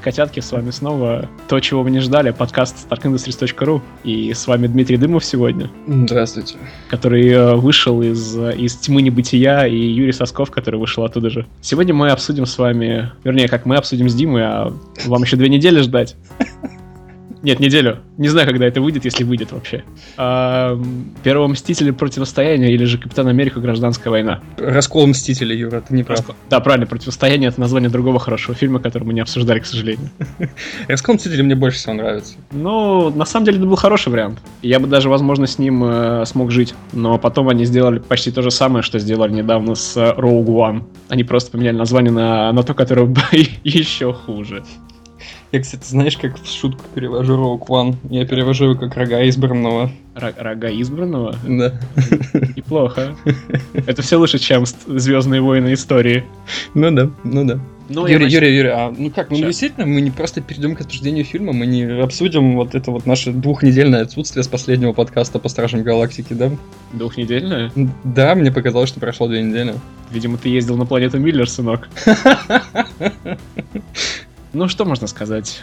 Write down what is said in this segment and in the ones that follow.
привет, котятки, с вами снова то, чего вы не ждали, подкаст starkindustries.ru, и с вами Дмитрий Дымов сегодня. Здравствуйте. Который э, вышел из, из тьмы небытия, и Юрий Сосков, который вышел оттуда же. Сегодня мы обсудим с вами, вернее, как мы обсудим с Димой, а вам еще две недели ждать. Нет, неделю. Не знаю, когда это выйдет, если выйдет вообще. А, Первого Мстителя Противостояние или же Капитан Америка Гражданская война. Раскол Мстителя, Юра, ты не прав. Раскол... Да, правильно, Противостояние это название другого хорошего фильма, который мы не обсуждали, к сожалению. Раскол Мстителя мне больше всего нравится. Ну, на самом деле это был хороший вариант. Я бы даже, возможно, с ним э, смог жить. Но потом они сделали почти то же самое, что сделали недавно с Rogue One. Они просто поменяли название на, на то, которое еще хуже. Я, кстати, знаешь, как в шутку перевожу Rogue One? Я перевожу его как рога избранного. Р- рога избранного? Да. Неплохо. Это все лучше, чем Звездные войны истории. Ну да, ну да. Ну, Юрий, Юрий, Юрий, а ну как, ну Сейчас. действительно, мы не просто перейдем к обсуждению фильма, мы не обсудим вот это вот наше двухнедельное отсутствие с последнего подкаста по Стражам Галактики, да? Двухнедельное? Да, мне показалось, что прошло две недели. Видимо, ты ездил на планету Миллер, сынок. Ну, что можно сказать?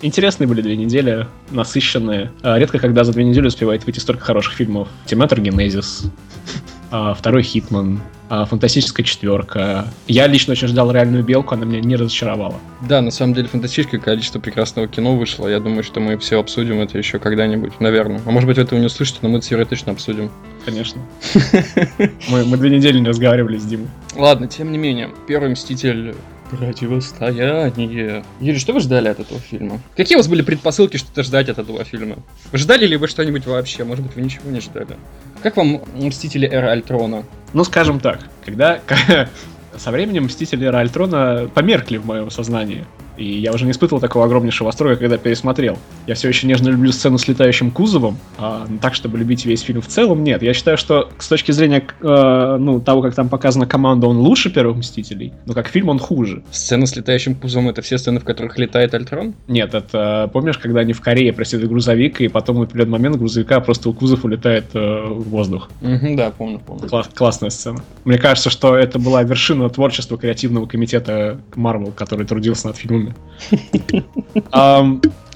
Интересные были две недели, насыщенные. А, редко когда за две недели успевает выйти столько хороших фильмов. Терминатор Генезис, а, второй Хитман, а, Фантастическая четверка. Я лично очень ждал реальную белку, она меня не разочаровала. Да, на самом деле фантастическое количество прекрасного кино вышло. Я думаю, что мы все обсудим это еще когда-нибудь, наверное. А может быть, вы этого не услышите, но мы это теоретично обсудим. Конечно. Мы, мы две недели не разговаривали с Димой. Ладно, тем не менее, первый мститель Противостояние. Юрий, что вы ждали от этого фильма? Какие у вас были предпосылки что-то ждать от этого фильма? Ждали ли вы что-нибудь вообще? Может быть, вы ничего не ждали? Как вам Мстители Эра Альтрона? Ну, скажем так, когда со временем Мстители Эра Альтрона померкли в моем сознании. И я уже не испытывал такого огромнейшего восторга, когда пересмотрел. Я все еще нежно люблю сцену с летающим кузовом, а так, чтобы любить весь фильм в целом, нет. Я считаю, что с точки зрения э, ну, того, как там показана команда, он лучше первых Мстителей, но как фильм он хуже. Сцена с летающим кузовом — это все сцены, в которых летает Альтрон? Нет, это помнишь, когда они в Корее преследуют грузовик, и потом в определенный момент грузовика просто у кузов улетает э, в воздух. Угу, да, помню, помню. Класс, классная сцена. Мне кажется, что это была вершина творчества креативного комитета Marvel, который трудился над фильмами фильме.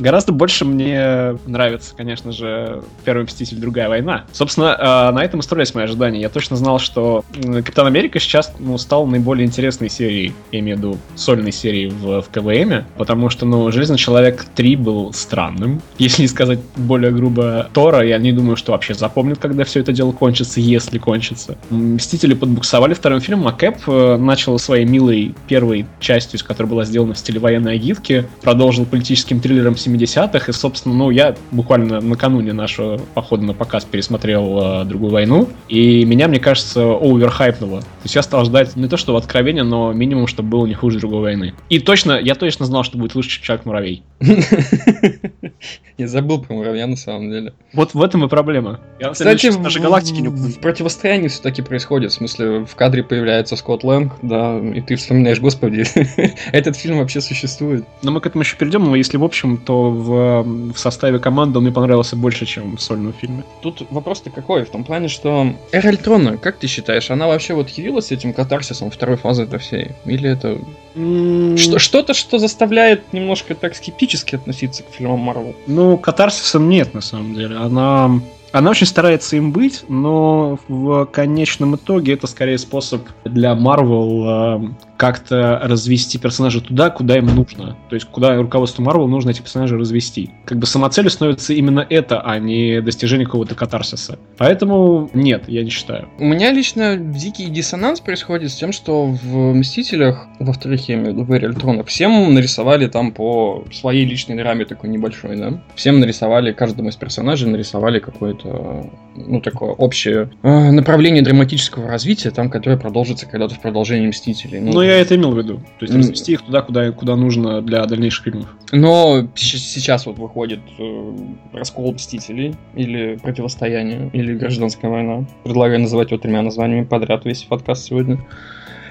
Гораздо больше мне нравится, конечно же, Первый Мститель, Другая война. Собственно, а, на этом и строились мои ожидания. Я точно знал, что Капитан Америка сейчас ну, стал наиболее интересной серией, я имею в виду сольной серией в, в КВМ, потому что, ну, Железный Человек 3 был странным, если сказать более грубо Тора, я не думаю, что вообще запомнят, когда все это дело кончится, если кончится. Мстители подбуксовали вторым фильмом, а Кэп э, начал своей милой первой частью, которая была сделана в стиле военной агитки, продолжил политическим триллером 70-х, и, собственно, ну, я буквально накануне нашего похода на показ пересмотрел э, «Другую войну», и меня, мне кажется, оверхайпнуло. То есть я стал ждать не то, что в откровение, но минимум, чтобы было не хуже «Другой войны». И точно, я точно знал, что будет лучше, чем «Человек-муравей». Я забыл про муравья на самом деле. Вот в этом и проблема. Я, Кстати, в, даже галактики не в противостоянии все-таки происходит. В смысле, в кадре появляется Скотт Лэнг, да, и ты вспоминаешь, господи, этот фильм вообще существует. Но мы к этому еще перейдем, но если в общем, то в, в составе команды он мне понравился больше, чем в сольном фильме. Тут вопрос-то какой? В том плане, что Эра Альтрона, как ты считаешь, она вообще вот явилась этим катарсисом второй фазы это всей? Или это что, что-то, что заставляет немножко так скептически относиться к фильмам Марвел? Ну, катарсисом нет, на самом деле. Она она очень старается им быть, но в конечном итоге это скорее способ для Marvel э, как-то развести персонажа туда, куда им нужно. То есть, куда руководству Marvel нужно эти персонажи развести. Как бы самоцелью становится именно это, а не достижение какого-то катарсиса. Поэтому нет, я не считаю. У меня лично дикий диссонанс происходит с тем, что в Мстителях, во вторых, я имею в виду, в всем нарисовали там по своей личной драме такой небольшой, да? Всем нарисовали, каждому из персонажей нарисовали какое-то, ну, такое общее э, направление драматического развития, там, которое продолжится когда-то в продолжении Мстителей. Ну, Но я я это имел в виду. То есть развести их туда, куда, куда нужно для дальнейших фильмов. Но сейчас вот выходит э, раскол Мстителей, или Противостояние, или Гражданская война. Предлагаю называть его тремя названиями подряд весь подкаст сегодня.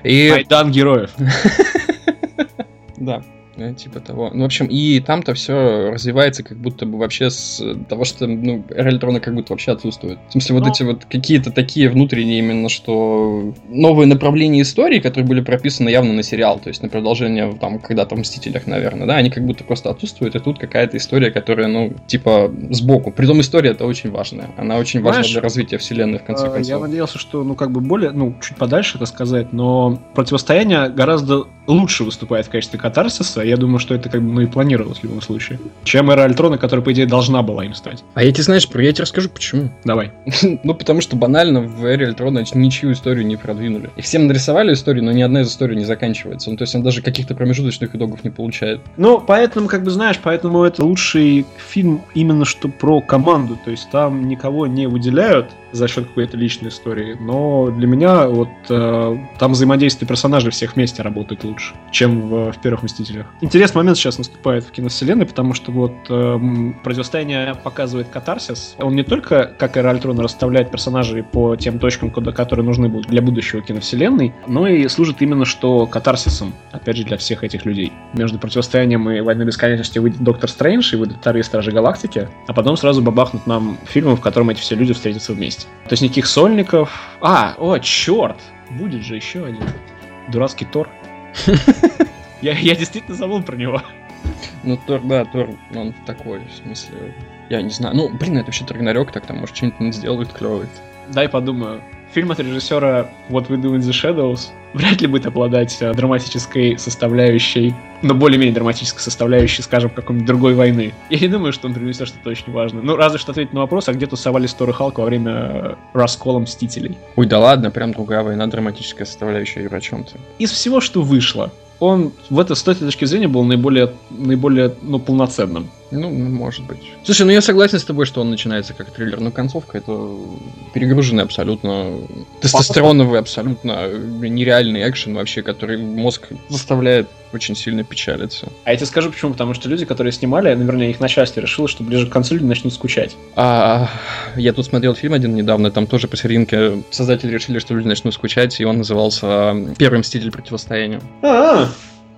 И... Майдан героев. Да. Да, типа того. Ну, в общем, и там-то все развивается как будто бы вообще с того, что, ну, Эра как будто вообще отсутствует. В смысле, вот ну, эти вот какие-то такие внутренние именно, что новые направления истории, которые были прописаны явно на сериал, то есть на продолжение там когда-то в Мстителях, наверное, да, они как будто просто отсутствуют, и тут какая-то история, которая, ну, типа, сбоку. Притом история это очень важная. Она очень Знаешь, важна для развития вселенной, в конце а, концов. Я надеялся, что, ну, как бы более, ну, чуть подальше это сказать, но противостояние гораздо лучше выступает в качестве катарсиса. Я думаю, что это как бы, ну, и планировалось в любом случае. Чем эра Альтрона, которая, по идее, должна была им стать. А я тебе знаешь, я тебе расскажу, почему. Давай. ну, потому что банально в эре Альтрона ничью историю не продвинули. И всем нарисовали историю, но ни одна из историй не заканчивается. Ну, то есть он даже каких-то промежуточных итогов не получает. Ну, поэтому, как бы, знаешь, поэтому это лучший фильм именно что про команду. То есть там никого не выделяют, за счет какой-то личной истории. Но для меня вот э, там взаимодействие персонажей всех вместе работает лучше, чем в, в первых Мстителях. Интересный момент сейчас наступает в киновселенной, потому что вот э, противостояние показывает катарсис. Он не только, как и Альтрон, расставляет персонажей по тем точкам, куда, которые нужны будут для будущего киновселенной, но и служит именно что катарсисом, опять же, для всех этих людей. Между противостоянием и Войной Бесконечности выйдет Доктор Стрэндж и выйдут Вторые Стражи Галактики, а потом сразу бабахнут нам фильмы, в котором эти все люди встретятся вместе. То есть никаких сольников. А, о, черт! Будет же еще один. Дурацкий Тор. Я, я действительно забыл про него. Ну, Тор, да, Тор, он такой, в смысле, я не знаю. Ну, блин, это вообще Торгнарёк, так там, может, что-нибудь сделают клёвое. Дай подумаю. Фильм от режиссера What We Do in the Shadows вряд ли будет обладать э, драматической составляющей, но более-менее драматической составляющей, скажем, какой-нибудь другой войны. Я не думаю, что он принесет что-то очень важное. Ну, разве что ответить на вопрос, а где тусовались Тор и Халк во время э, раскола Мстителей? Ой, да ладно, прям другая война, драматическая составляющая, и о чем ты? Из всего, что вышло, он в это, с этой точки зрения был наиболее, наиболее ну, полноценным. Ну, может быть. Слушай, ну я согласен с тобой, что он начинается как триллер, но концовка это перегруженный абсолютно тестостероновый, абсолютно нереальный экшен вообще, который мозг заставляет очень сильно печалиться. А я тебе скажу почему, потому что люди, которые снимали, наверное, их начальство решило, что ближе к концу люди начнут скучать. А, я тут смотрел фильм один недавно, там тоже посерединке создатели решили, что люди начнут скучать, и он назывался «Первый мститель противостояния». -а.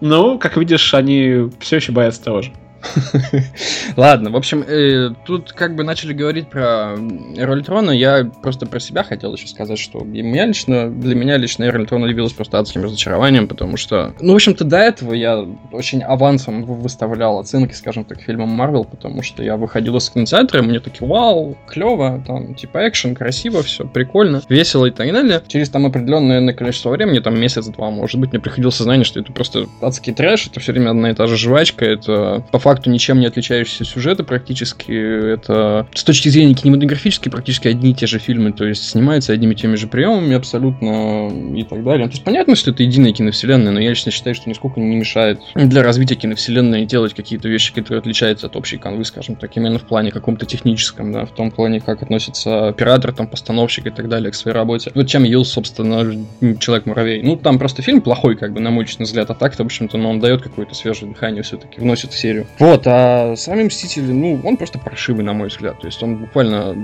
ну, как видишь, они все еще боятся того же. Ладно, в общем, э, тут как бы начали говорить про Рольтрона, я просто про себя хотел еще сказать, что меня лично, для меня лично Рольтрона явилась просто адским разочарованием, потому что, ну, в общем-то, до этого я очень авансом выставлял оценки, скажем так, фильмам Марвел, потому что я выходил из кинотеатра, и мне такие, вау, клево, там, типа, экшен, красиво, все, прикольно, весело и так далее. Через там определенное количество времени, там месяц-два, может быть, мне приходило сознание, что это просто адский трэш, это все время одна и та же жвачка, это по факту факту ничем не отличающиеся сюжеты практически. Это с точки зрения кинематографической практически одни и те же фильмы, то есть снимаются одними и теми же приемами абсолютно и так далее. То есть понятно, что это единая киновселенная, но я лично считаю, что нисколько не мешает для развития киновселенной делать какие-то вещи, которые отличаются от общей канвы, скажем так, именно в плане каком-то техническом, да, в том плане, как относится оператор, там, постановщик и так далее к своей работе. Вот чем Юл, собственно, Человек-муравей. Ну, там просто фильм плохой, как бы, на мой личный взгляд, а так-то, в общем-то, но он дает какое-то свежее дыхание все-таки, вносит в серию. Вот, а сами Мстители, ну, он просто паршивый, на мой взгляд. То есть он буквально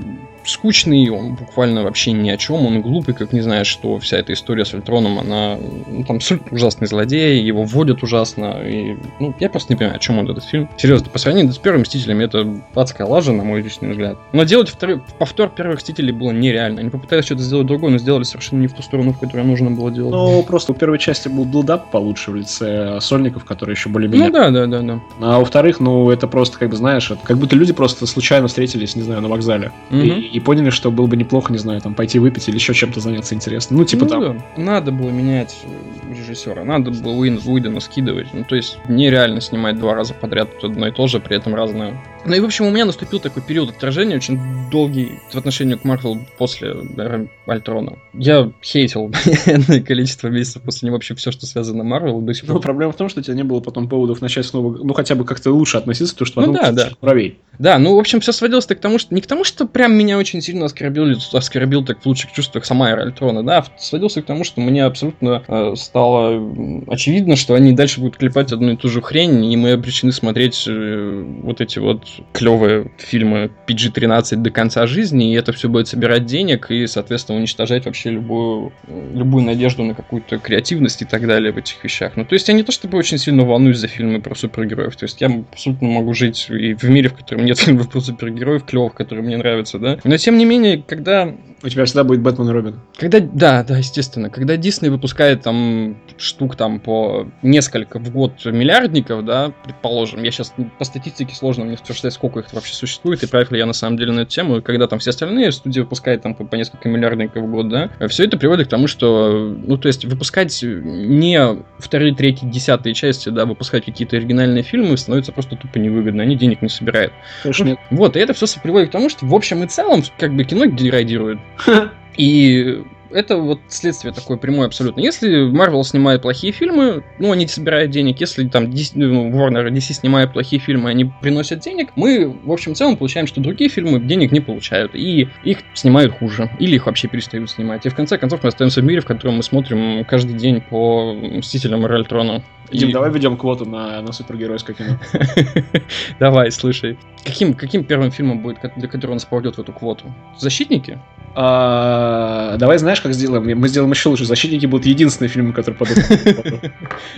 скучный, он буквально вообще ни о чем, он глупый, как не знаешь, что вся эта история с Ультроном, она, ну, там, абсолютно ужасный злодей, его вводят ужасно, и, ну, я просто не понимаю, о чем он этот фильм. Серьезно, по сравнению с первыми Мстителями, это адская лажа, на мой личный взгляд. Но делать второй, повтор первых Мстителей было нереально. Они попытались что-то сделать другое, но сделали совершенно не в ту сторону, в которую нужно было делать. Ну, просто у первой части был build-up получше в лице сольников, которые еще более-менее... Ну, да, да, да, да. А во-вторых, ну, это просто, как бы, знаешь, как будто люди просто случайно встретились, не знаю, на вокзале. Mm-hmm. И, и поняли, что было бы неплохо, не знаю, там, пойти выпить или еще чем-то заняться интересным. Ну, типа ну, там. Да. Надо было менять режиссера, надо было Уин Уидона скидывать. Ну, то есть, нереально снимать два раза подряд одно и то же, при этом разное. Ну и, в общем, у меня наступил такой период отторжения, очень долгий в отношении к Марвел после Альтрона. Я хейтил энное количество месяцев после него вообще все, что связано с Марвел до сих пор. Ну, проблема в том, что у тебя не было потом поводов начать снова, ну, хотя бы как-то лучше относиться, потому что ну, да, да. правей. Да, ну, в общем, все сводилось к тому, что не к тому, что прям меня очень сильно оскорбил, оскорбил так в лучших чувствах сама эра Альтрона, да, а сводился к тому, что мне абсолютно э, стало очевидно, что они дальше будут клепать одну и ту же хрень, и мы обречены смотреть э, вот эти вот клевые фильмы PG-13 до конца жизни, и это все будет собирать денег и, соответственно, уничтожать вообще любую, любую надежду на какую-то креативность и так далее в этих вещах. Ну, то есть я не то чтобы очень сильно волнуюсь за фильмы про супергероев, то есть я абсолютно могу жить и в мире, в котором нет фильмов про супергероев, клевых, которые мне нравятся, да. Но, тем не менее, когда у тебя всегда будет Бэтмен и Робин. Когда, да, да, естественно. Когда Дисней выпускает там штук там по несколько в год миллиардников, да, предположим, я сейчас по статистике сложно мне утверждать, сколько их вообще существует, и прав ли я на самом деле на эту тему, и когда там все остальные студии выпускают там по, по несколько миллиардников в год, да, все это приводит к тому, что, ну, то есть выпускать не вторые, третьи, десятые части, да, выпускать какие-то оригинальные фильмы становится просто тупо невыгодно, они денег не собирают. Конечно. Вот, и это все приводит к тому, что в общем и целом, как бы кино деградирует. И это вот следствие такое прямое абсолютно. Если Marvel снимает плохие фильмы, ну, они собирают денег. Если там DC, ну, Warner DC снимают плохие фильмы, они приносят денег, мы, в общем целом, получаем, что другие фильмы денег не получают. И их снимают хуже. Или их вообще перестают снимать. И в конце концов мы остаемся в мире, в котором мы смотрим каждый день по Мстителям и Ральтрона. Дим, и... давай ведем квоту на, на супергеройское кино. давай, слушай. Каким, каким первым фильмом будет, для которого нас попадет в эту квоту? Защитники? А, давай знаешь, как сделаем? Мы сделаем еще лучше. Защитники будут единственные фильмы, которые падут.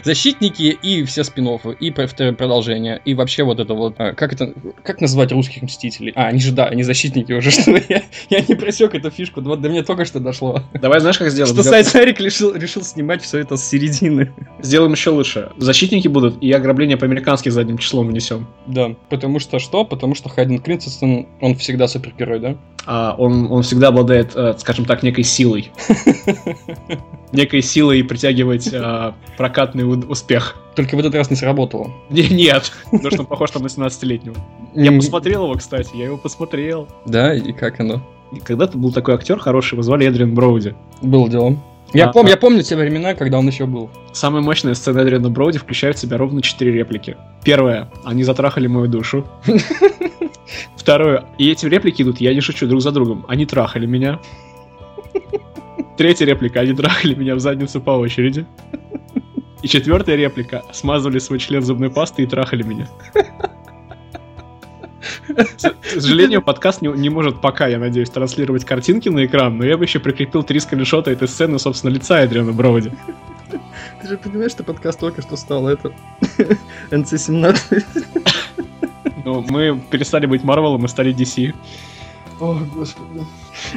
Защитники и все спин и продолжение. И вообще вот это вот... А, как это... Как назвать русских мстителей? А, они же, да, они защитники уже, что я, я не просек эту фишку. Вот до меня только что дошло. Давай знаешь, как сделаем? Что Сайт Сарик решил, решил снимать все это с середины. Сделаем еще лучше. Защитники будут, и ограбление по-американски задним числом внесем. Да, потому что что? Потому что Хайден Кринстон, он всегда супергерой, да? А, он, он всегда обладает, э, скажем так, некой силой. Некой силой притягивать э, прокатный успех. Только в этот раз не сработало. Не, нет, потому что он похож там на 17-летнего. Я посмотрел его, кстати, я его посмотрел. Да, и как оно? Когда-то был такой актер хороший, его звали Эдриан Броуди. Был делом. Я, а, пом- а... я помню те времена, когда он еще был. Самая мощная сцена Эдриана Броуди включает в себя ровно четыре реплики. Первое. Они затрахали мою душу. Второе. И эти реплики идут, я не шучу, друг за другом. Они трахали меня. Третья реплика. Они трахали меня в задницу по очереди. И четвертая реплика. Смазывали свой член зубной пастой и трахали меня. К сожалению, подкаст не, не может пока, я надеюсь, транслировать картинки на экран, но я бы еще прикрепил три скриншота этой сцены, собственно, лица Эдриана Броуди. Ты же понимаешь, что подкаст только что стал это NC-17. Ну, мы перестали быть Марвелом и стали DC. О, господи.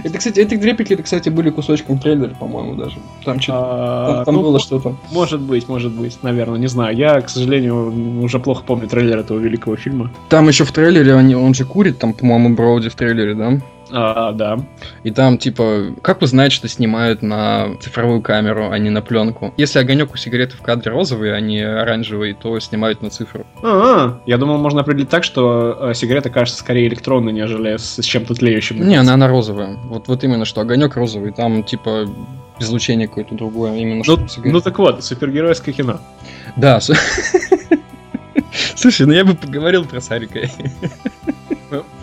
Это, кстати, эти реплики, это, кстати, были кусочком трейлера, по-моему, даже. Там что-то. А, там, там ну, было что-то. Может быть, может быть, наверное, не знаю. Я, к сожалению, уже плохо помню трейлер этого великого фильма. Там еще в трейлере он, он же курит, там, по-моему, Броуди в трейлере, да? А, да. И там, типа, как узнать, что снимают на цифровую камеру, а не на пленку? Если огонек у сигареты в кадре розовый, а не оранжевый, то снимают на цифру. А, я думал, можно определить так, что э, сигарета кажется скорее электронной, нежели с, с чем-то тлеющим. Не, она, она розовая. Вот, вот именно что огонек розовый, там, типа, излучение какое-то другое, именно ну, что Ну так вот, супергеройское кино. Да. Слушай, ну я бы поговорил про Сарика.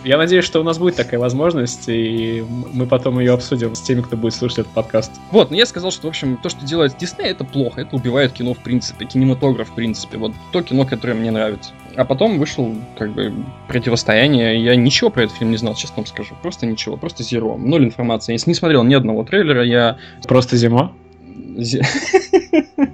Я надеюсь, что у нас будет такая возможность, и мы потом ее обсудим с теми, кто будет слушать этот подкаст. Вот, но я сказал, что, в общем, то, что делает Дисней, это плохо, это убивает кино в принципе, кинематограф в принципе, вот то кино, которое мне нравится. А потом вышел, как бы, противостояние, я ничего про этот фильм не знал, честно вам скажу, просто ничего, просто зеро, ноль информации. Я не смотрел ни одного трейлера, я... Просто зима?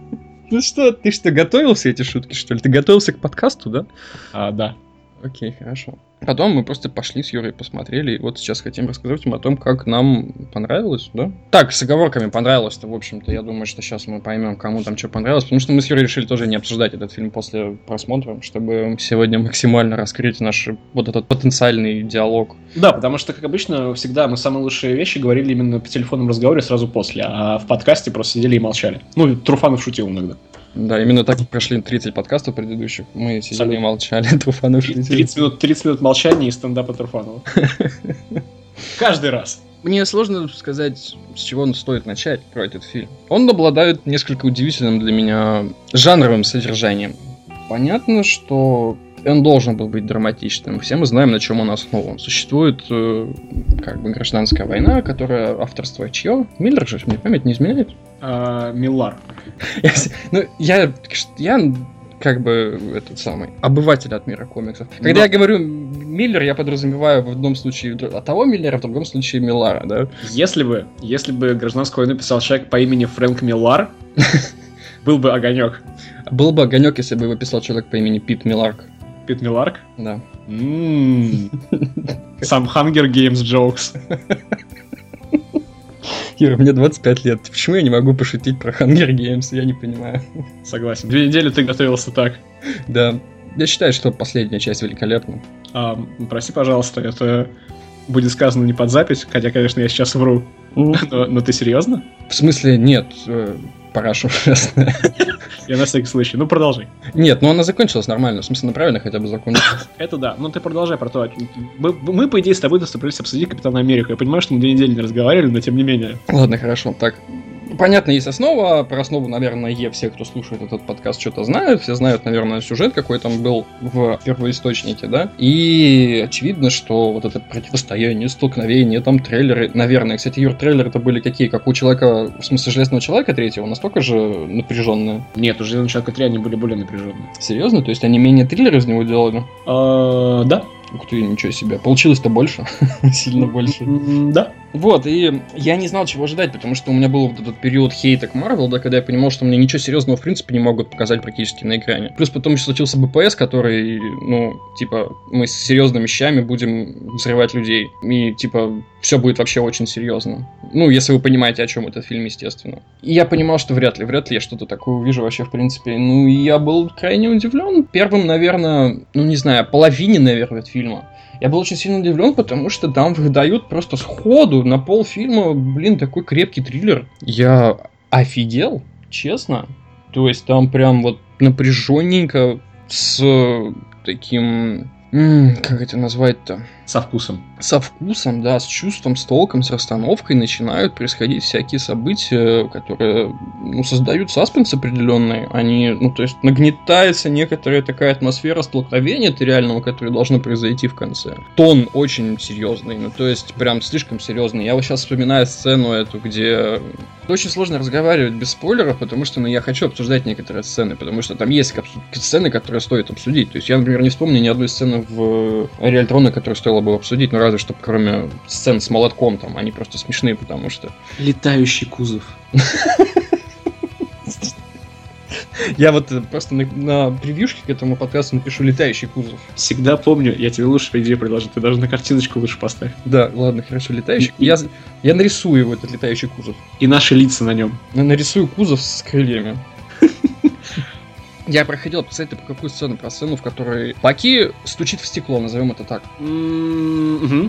Ну что, ты что, готовился эти шутки, что ли? Ты готовился к подкасту, да? А, да. Окей, хорошо. Потом мы просто пошли с Юрой, посмотрели, и вот сейчас хотим рассказать вам о том, как нам понравилось, да? Так, с оговорками понравилось-то, в общем-то, я думаю, что сейчас мы поймем, кому там что понравилось, потому что мы с Юрой решили тоже не обсуждать этот фильм после просмотра, чтобы сегодня максимально раскрыть наш вот этот потенциальный диалог. Да, потому что, как обычно, всегда мы самые лучшие вещи говорили именно по телефонном разговоре сразу после, а в подкасте просто сидели и молчали. Ну, Труфанов шутил иногда. Да, именно так прошли 30 подкастов предыдущих. Мы сидели и молчали, Труфанов 30 минут, 30 минут молчания и стендапа Труфанова. Каждый раз. Мне сложно сказать, с чего стоит начать про этот фильм. Он обладает несколько удивительным для меня жанровым содержанием. Понятно, что он должен был быть драматичным. Все мы знаем, на чем он основан. Существует э, как бы гражданская война, которая авторство чье? Миллер же, мне память не изменяет. А, Миллар. ну, я, я как бы этот самый обыватель от мира комиксов. Когда Но- я говорю Миллер, я подразумеваю в одном случае др- того Миллера, в другом случае Миллара, да? Если бы, если бы гражданскую войну писал человек по имени Фрэнк Миллар, был бы огонек. Был бы огонек, если бы его писал человек по имени Пит Милларк. Пит Милларк. Да. М. Сам Hunger Games jokes. Юра, мне 25 лет. Почему я не могу пошутить про Hunger Games? Я не понимаю. Согласен. Две недели ты готовился так. Да. Я считаю, что последняя часть великолепна. А, прости, пожалуйста, это будет сказано не под запись, хотя, конечно, я сейчас вру. Но, но ты серьезно? В смысле, нет, э, параша ужасная. Я на всякий случай. Ну, продолжай. Нет, ну она закончилась нормально. В смысле, она правильно хотя бы закончилась. Это да. Ну, ты продолжай про то. Мы, мы, по идее, с тобой доступились обсудить Капитана Америку. Я понимаю, что мы две недели не разговаривали, но тем не менее. Ладно, хорошо. Так, понятно, есть основа. Про основу, наверное, е все, кто слушает этот подкаст, что-то знают. Все знают, наверное, сюжет, какой там был в первоисточнике, да? И очевидно, что вот это противостояние, столкновение, там трейлеры, наверное. Кстати, Юр, трейлеры это были какие? Как у человека, в смысле, Железного Человека третьего, настолько же напряженные? Нет, уже начатка 3 они были более напряженные. Серьезно? То есть они менее триллеры из него делали? А, да. Ух ты, ничего себе. Получилось-то больше. Сильно больше. Да. Вот, и я не знал, чего ожидать, потому что у меня был вот этот период хейта к Марвел, да, когда я понимал, что мне ничего серьезного в принципе не могут показать практически на экране. Плюс потом еще случился БПС, который, ну, типа, мы с серьезными вещами будем взрывать людей. И, типа, все будет вообще очень серьезно. Ну, если вы понимаете, о чем этот фильм, естественно. И я понимал, что вряд ли, вряд ли я что-то такое увижу вообще, в принципе. Ну, я был крайне удивлен. Первым, наверное, ну, не знаю, половине, наверное, фильма. Я был очень сильно удивлен, потому что там выдают просто сходу на полфильма, блин, такой крепкий триллер. Я офигел, честно. То есть там прям вот напряженненько с таким... как это назвать-то? Со вкусом. со вкусом, да, с чувством, с толком, с расстановкой начинают происходить всякие события, которые, ну, создают саспенс определенный. Они, ну, то есть нагнетается некоторая такая атмосфера столкновения реального, которое должно произойти в конце. Тон очень серьезный, ну, то есть прям слишком серьезный. Я вот сейчас вспоминаю сцену эту, где очень сложно разговаривать без спойлеров, потому что, ну, я хочу обсуждать некоторые сцены, потому что там есть сцены, которые стоит обсудить. То есть я, например, не вспомню ни одной сцены в Ариэль Трона, которую стоило бы обсудить, ну, разве что кроме сцен с молотком там, они просто смешные, потому что... Летающий кузов. Я вот э, просто на, на превьюшке к этому подкасту напишу «Летающий кузов». Всегда помню, я тебе лучше идею предложу. Ты даже на картиночку лучше поставь. Да, ладно, хорошо, «Летающий». И- Я, я нарисую его, этот летающий кузов. И наши лица на нем. Я нарисую кузов с крыльями. Я проходил, представляете, по какую сцену? Про сцену, в которой Паки стучит в стекло, назовем это так.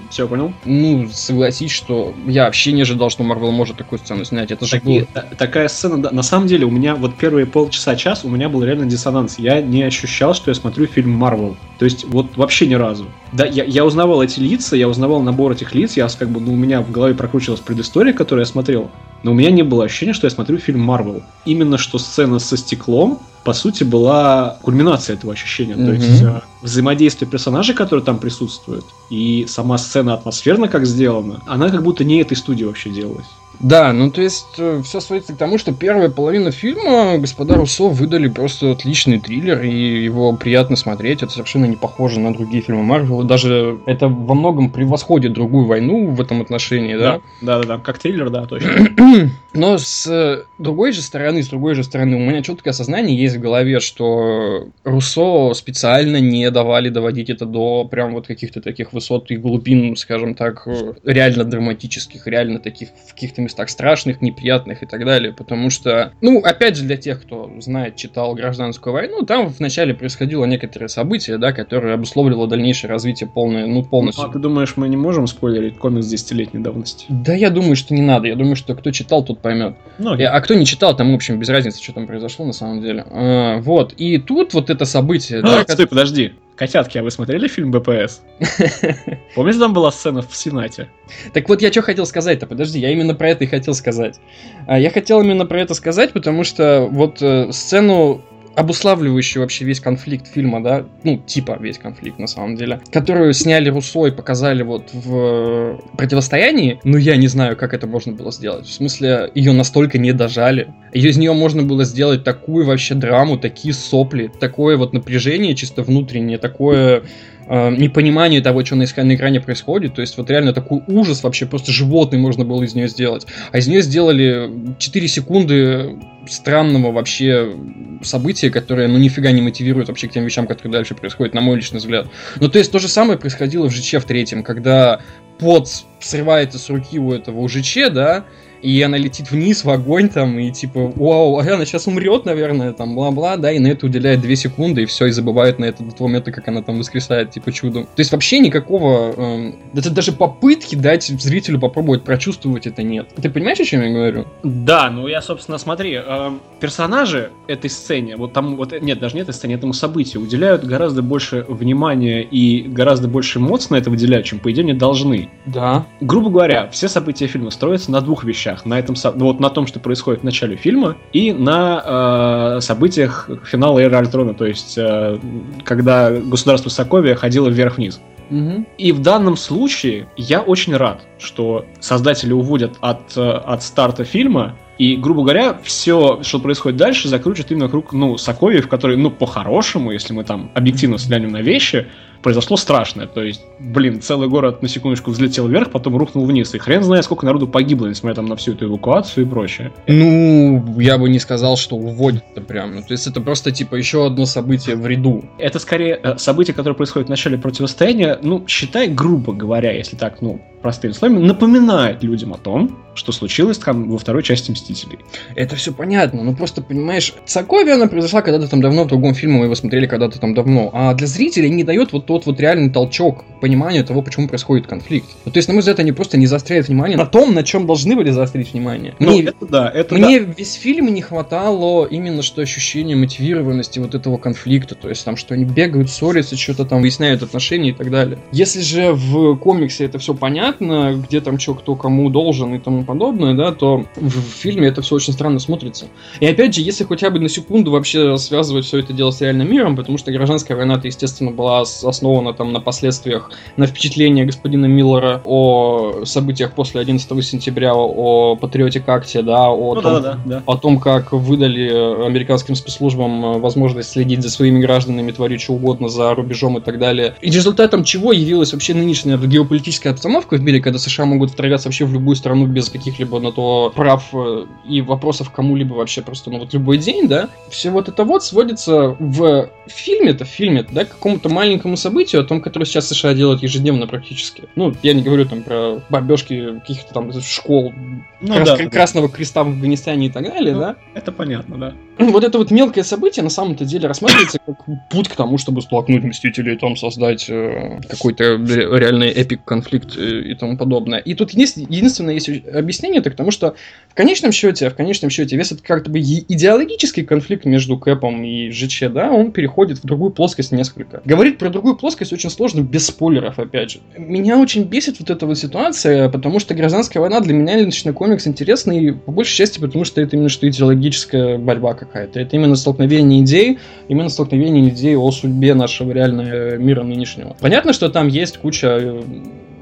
Все, понял. Ну, согласись, что я вообще не ожидал, что Марвел может такую сцену снять. Это же было... та- такая сцена, да, на самом деле, у меня вот первые полчаса, час, у меня был реально диссонанс. Я не ощущал, что я смотрю фильм Марвел. То есть, вот вообще ни разу. Да, я, я узнавал эти лица, я узнавал набор этих лиц, я как бы, ну, у меня в голове прокручивалась предыстория, которую я смотрел, но у меня не было ощущения, что я смотрю фильм Марвел. Именно что сцена со стеклом, по сути, была кульминация этого ощущения. То Мгм. есть, э, взаимодействие персонажей, которые там присутствуют, и сама сцена атмосферно как сделана, она как будто не этой студии вообще делалась. Да, ну то есть все сводится к тому, что первая половина фильма господа Руссо выдали просто отличный триллер, и его приятно смотреть. Это совершенно не похоже на другие фильмы Марвел. Даже это во многом превосходит другую войну в этом отношении, да? Да, да, да. Как триллер, да, точно. Но с другой же стороны, с другой же стороны, у меня четкое осознание есть в голове, что Руссо специально не давали доводить это до прям вот каких-то таких высот и глубин, скажем так, э, реально драматических, реально таких в каких-то местах страшных, неприятных и так далее. Потому что, ну, опять же, для тех, кто знает, читал гражданскую войну, там вначале происходило некоторые события, да, которые обусловливало дальнейшее развитие полное, ну, полностью. А ты думаешь, мы не можем спойлерить комикс десятилетней давности? Да, я думаю, что не надо. Я думаю, что кто читал, тот поймет. Ну, Э, А кто не читал, там, в общем, без разницы, что там произошло на самом деле. А, вот. И тут вот это событие, да, А, Стой, подожди. Котятки, а вы смотрели фильм БПС? Помните, там была сцена в Сенате? Так вот, я что хотел сказать-то, подожди, я именно про это и хотел сказать. А, Я хотел именно про это сказать, потому что вот э, сцену обуславливающий вообще весь конфликт фильма, да, ну, типа весь конфликт на самом деле, которую сняли Руссо и показали вот в противостоянии, ну, я не знаю, как это можно было сделать. В смысле, ее настолько не дожали. Из нее можно было сделать такую вообще драму, такие сопли, такое вот напряжение чисто внутреннее, такое э, непонимание того, что на, на экране происходит. То есть вот реально такой ужас вообще, просто животный можно было из нее сделать. А из нее сделали 4 секунды странного вообще события, которое, ну, нифига не мотивирует вообще к тем вещам, которые дальше происходят, на мой личный взгляд. Ну, то есть то же самое происходило в ЖЧ в третьем, когда пот срывается с руки у этого УЖЧ, да, и она летит вниз в огонь там, и типа, вау, она сейчас умрет, наверное, там, бла-бла, да, и на это уделяет 2 секунды, и все, и забывает на это до того момента, как она там воскресает, типа, чудом. То есть вообще никакого, э, это даже попытки дать зрителю попробовать прочувствовать это нет. Ты понимаешь, о чем я говорю? Да, ну я, собственно, смотри, э, персонажи этой сцене, вот там, вот, нет, даже не этой сцене, этому событию, уделяют гораздо больше внимания и гораздо больше эмоций на это выделяют, чем, по идее, не должны. Да. Грубо говоря, все события фильма строятся на двух вещах вещах. На этом, ну, вот на том, что происходит в начале фильма, и на э, событиях финала Эры Альтрона, то есть э, когда государство Соковия ходило вверх-вниз. Угу. И в данном случае я очень рад, что создатели уводят от, э, от старта фильма и, грубо говоря, все, что происходит дальше, закручивает именно вокруг, ну, Соковьев, который, ну, по-хорошему, если мы там объективно взглянем на вещи, произошло страшное. То есть, блин, целый город на секундочку взлетел вверх, потом рухнул вниз. И хрен знает, сколько народу погибло, несмотря там на всю эту эвакуацию и прочее. Ну, я бы не сказал, что уводят-то прям. Ну, то есть это просто типа еще одно событие в ряду. Это скорее э, событие, которое происходит в начале противостояния, ну, считай, грубо говоря, если так, ну, простыми словами, напоминает людям о том, что случилось там во второй части Мстителей. Это все понятно, но просто, понимаешь, Соковия, она произошла когда-то там давно, в другом фильме мы его смотрели когда-то там давно, а для зрителей не дает вот тот вот реальный толчок понимания того, почему происходит конфликт. Ну, то есть, на мой взгляд, они просто не заостряют внимание на том, на чем должны были заострить внимание. Ну, мне, это да, это Мне да. весь фильм не хватало именно что ощущения мотивированности вот этого конфликта, то есть там, что они бегают, ссорятся, что-то там выясняют отношения и так далее. Если же в комиксе это все понятно, где там что кто кому должен и тому подобное, да, то в фильме это все очень странно смотрится. И опять же, если хотя бы на секунду вообще связывать все это дело с реальным миром, потому что гражданская война-то, естественно, была основана там на последствиях, на впечатление господина Миллера о событиях после 11 сентября, о Патриоте Акте, да, о, ну, том, да, да, да. о том, как выдали американским спецслужбам возможность следить за своими гражданами, творить что угодно за рубежом и так далее. И результатом чего явилась вообще нынешняя геополитическая обстановка в мире, когда США могут вторгаться вообще в любую страну без каких-либо на то прав э, и вопросов кому-либо вообще просто, ну вот любой день, да, все вот это вот сводится в фильме-то, в фильме, да, к какому-то маленькому событию, о том, которое сейчас США делают ежедневно практически. Ну, я не говорю там про бомбежки каких-то там школ, ну, крас- да, Красного да. Креста в Афганистане и так далее, ну, да? Это понятно, да. Вот это вот мелкое событие на самом-то деле рассматривается как путь к тому, чтобы столкнуть Мстителей, там создать э, какой-то реальный эпик конфликт э, и тому подобное. И тут есть, единственное есть объяснение, так потому что в конечном счете, в конечном счете, весь этот как-то бы идеологический конфликт между Кэпом и ЖЧ, да, он переходит в другую плоскость несколько. Говорить про другую плоскость очень сложно без спойлеров, опять же. Меня очень бесит вот эта вот ситуация, потому что гражданская война для меня лично комикс интересный, по большей части, потому что это именно что идеологическая борьба какая-то. Это именно столкновение идей, именно столкновение идей о судьбе нашего реального мира нынешнего. Понятно, что там есть куча э,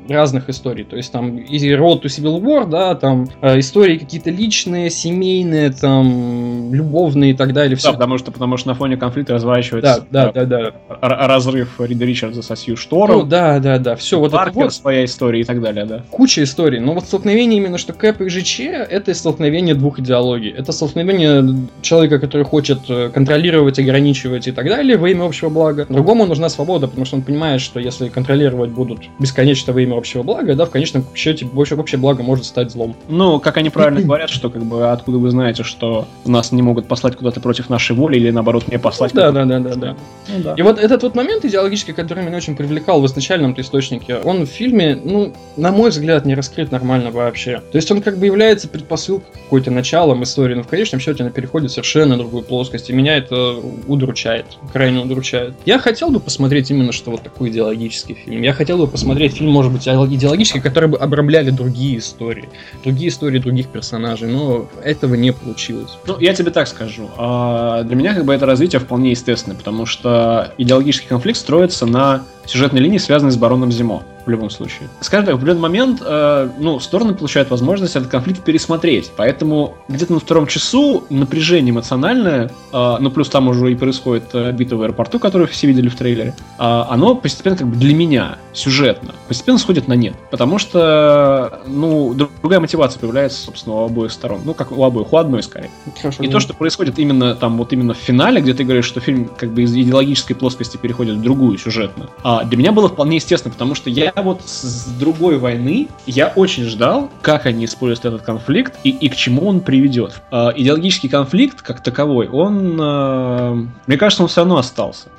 разных историй. То есть там и Road to Civil War, да, там э, истории какие-то личные, семейные, там любовные и так далее. Все. Да, потому что, потому что на фоне конфликта разворачивается да, да, да, да. разрыв Рида Ричардса со Сью Штором. Ну, да, да, да, все. Вот Паркер, это вот своя история и так далее, да. Куча историй. Но вот столкновение именно, что Кэп и ЖЧ, это столкновение двух идеологий. Это столкновение человека, который хочет э, контролировать, ограничивать и так далее во имя общего блага. Другому нужна свобода, потому что он понимает, что если контролировать будут бесконечно во имя общего блага, да, в конечном счете больше общее благо может стать злом. Ну, как они правильно говорят, что как бы откуда вы знаете, что нас не могут послать куда-то против нашей воли или наоборот не послать. Да, да, да, да, да. Ну, да. И вот этот вот момент идеологический, который меня очень привлекал в изначальном источнике, он в фильме, ну, на мой взгляд, не раскрыт нормально вообще. То есть он как бы является предпосылкой какой-то началом истории, но в конечном счете она переходит совершенно на другую плоскость, и меня это удручает, крайне удручает. Я хотел бы посмотреть именно что вот такой идеологический фильм. Я хотел бы посмотреть фильм, может быть, идеологические, которые бы обрамляли другие истории, другие истории других персонажей, но этого не получилось. Ну, я тебе так скажу. А, для меня как бы это развитие вполне естественное, потому что идеологический конфликт строится на сюжетной линии, связанной с Бароном Зимо в любом случае. Скажем так, в определенный момент, э, ну, стороны получают возможность этот конфликт пересмотреть. Поэтому где-то на втором часу напряжение эмоциональное, э, ну, плюс там уже и происходит э, битва в аэропорту, которую все видели в трейлере, э, оно постепенно, как бы для меня, сюжетно, постепенно сходит на нет. Потому что, ну, другая мотивация появляется, собственно, у обоих сторон. Ну, как у обоих, у одной скорее. Хорошо, и да. то, что происходит именно там, вот именно в финале, где ты говоришь, что фильм как бы из идеологической плоскости переходит в другую сюжетную, а для меня было вполне естественно, потому что я вот с другой войны, я очень ждал, как они используют этот конфликт и, и к чему он приведет. Э, идеологический конфликт, как таковой, он, э, мне кажется, он все равно остался.